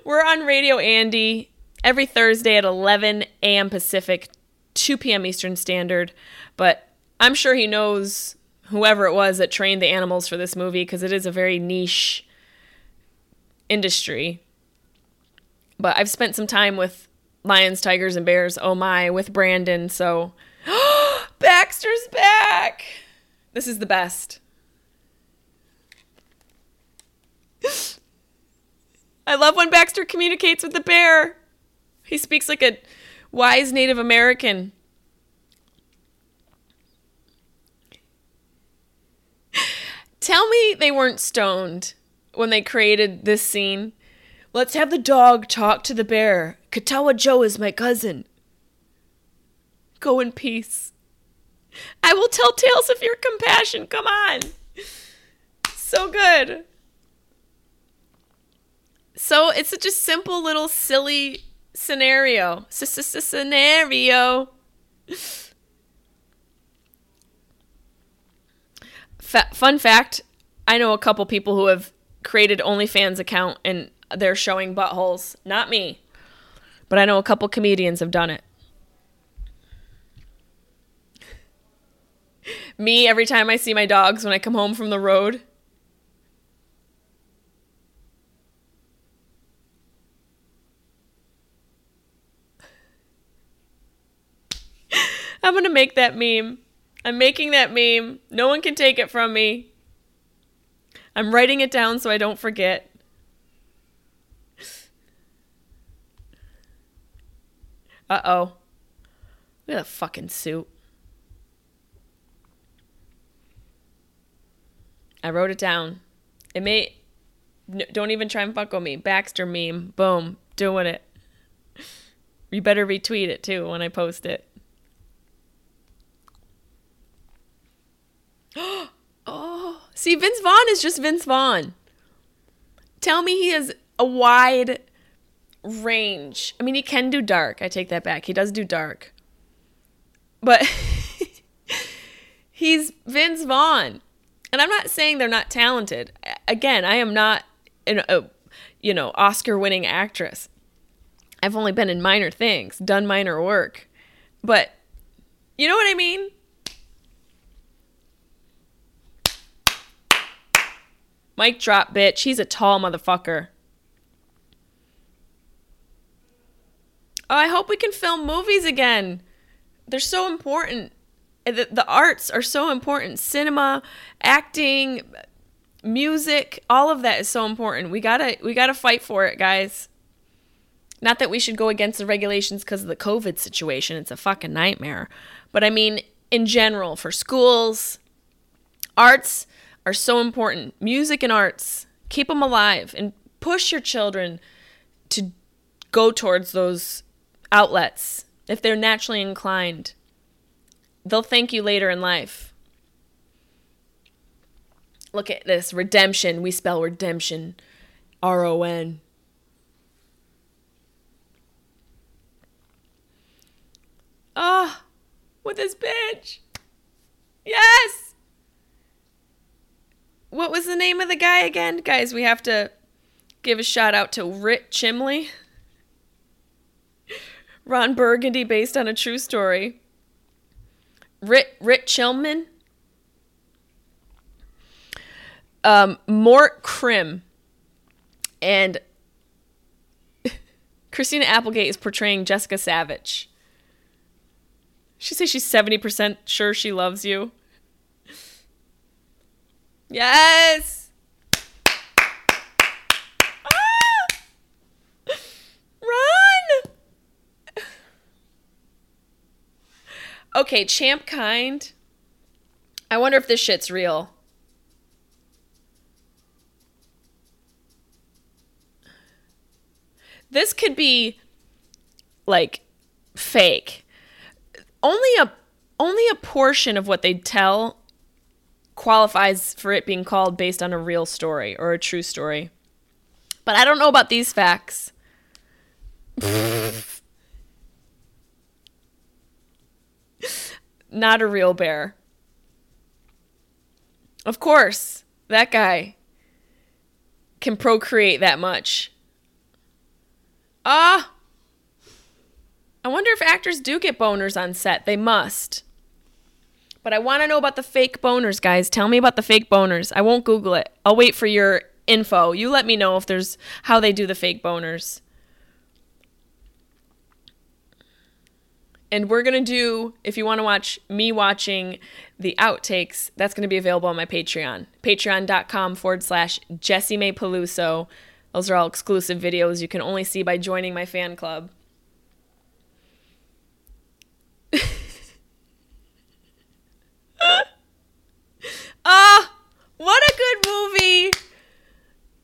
We're on Radio Andy every Thursday at 11 a.m. Pacific, 2 p.m. Eastern Standard. But I'm sure he knows whoever it was that trained the animals for this movie because it is a very niche industry. But I've spent some time with lions, tigers, and bears. Oh my, with Brandon. So, Baxter's back. This is the best. I love when Baxter communicates with the bear. He speaks like a wise Native American. Tell me they weren't stoned when they created this scene. Let's have the dog talk to the bear. Katawa Joe is my cousin. Go in peace. I will tell tales of your compassion. Come on. So good. So it's such a simple little silly scenario. Scenario. Fun fact I know a couple people who have created OnlyFans account and they're showing buttholes. Not me. But I know a couple comedians have done it. me, every time I see my dogs when I come home from the road. I'm going to make that meme. I'm making that meme. No one can take it from me. I'm writing it down so I don't forget. Uh oh. Look at that fucking suit. I wrote it down. It may. don't even try and fuck with me. Baxter meme. Boom. Doing it. You better retweet it too when I post it. oh, see, Vince Vaughn is just Vince Vaughn. Tell me he has a wide range. I mean, he can do dark. I take that back. He does do dark. But he's Vince Vaughn. And I'm not saying they're not talented. Again, I am not an, a you know, Oscar-winning actress. I've only been in minor things, done minor work. But you know what I mean? Mic drop, bitch. He's a tall motherfucker. Oh, I hope we can film movies again. They're so important. The, the arts are so important. Cinema, acting, music, all of that is so important. We gotta we gotta fight for it, guys. Not that we should go against the regulations because of the COVID situation. It's a fucking nightmare. But I mean, in general, for schools, arts, are so important. Music and arts, keep them alive and push your children to go towards those outlets if they're naturally inclined. They'll thank you later in life. Look at this redemption. We spell redemption R O N. Ah, oh, with this bitch. Yes! What was the name of the guy again? Guys, we have to give a shout out to Rit Chimley. Ron Burgundy, based on a true story. Rit Rit Chilman. Um, Mort Crim. And Christina Applegate is portraying Jessica Savitch. She says she's 70% sure she loves you. Yes. ah! Run. okay, Champ Kind. I wonder if this shit's real. This could be like fake. Only a only a portion of what they tell qualifies for it being called based on a real story or a true story. But I don't know about these facts. Not a real bear. Of course, that guy can procreate that much. Ah! I wonder if actors do get boners on set. They must. But I want to know about the fake boners, guys. Tell me about the fake boners. I won't Google it. I'll wait for your info. You let me know if there's how they do the fake boners. And we're going to do, if you want to watch me watching the outtakes, that's going to be available on my Patreon. Patreon.com forward slash Jessie May Peluso. Those are all exclusive videos you can only see by joining my fan club. Ah, what a good movie!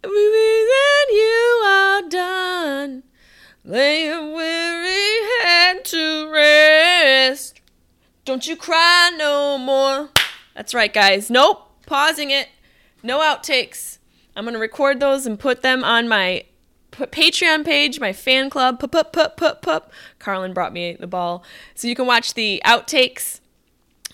Then you are done. Lay your weary head to rest. Don't you cry no more. That's right, guys. Nope. Pausing it. No outtakes. I'm gonna record those and put them on my Patreon page, my fan club. Pup, pup, pup, pup, pup. Carlin brought me the ball. So you can watch the outtakes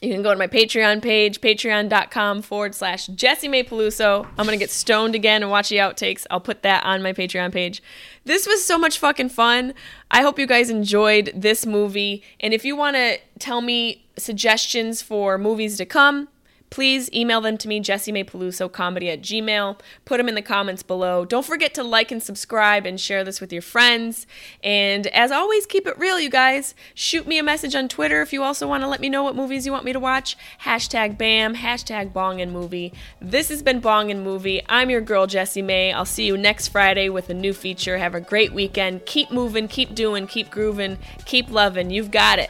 you can go to my Patreon page, patreon.com forward slash Jessie May Peluso. I'm going to get stoned again and watch the outtakes. I'll put that on my Patreon page. This was so much fucking fun. I hope you guys enjoyed this movie. And if you want to tell me suggestions for movies to come, please email them to me, Jessie May Peluso comedy at gmail. Put them in the comments below. Don't forget to like and subscribe and share this with your friends. And as always, keep it real, you guys. Shoot me a message on Twitter if you also want to let me know what movies you want me to watch. Hashtag BAM, hashtag Bong and Movie. This has been Bong and Movie. I'm your girl, Jessie May. I'll see you next Friday with a new feature. Have a great weekend. Keep moving, keep doing, keep grooving, keep loving. You've got it.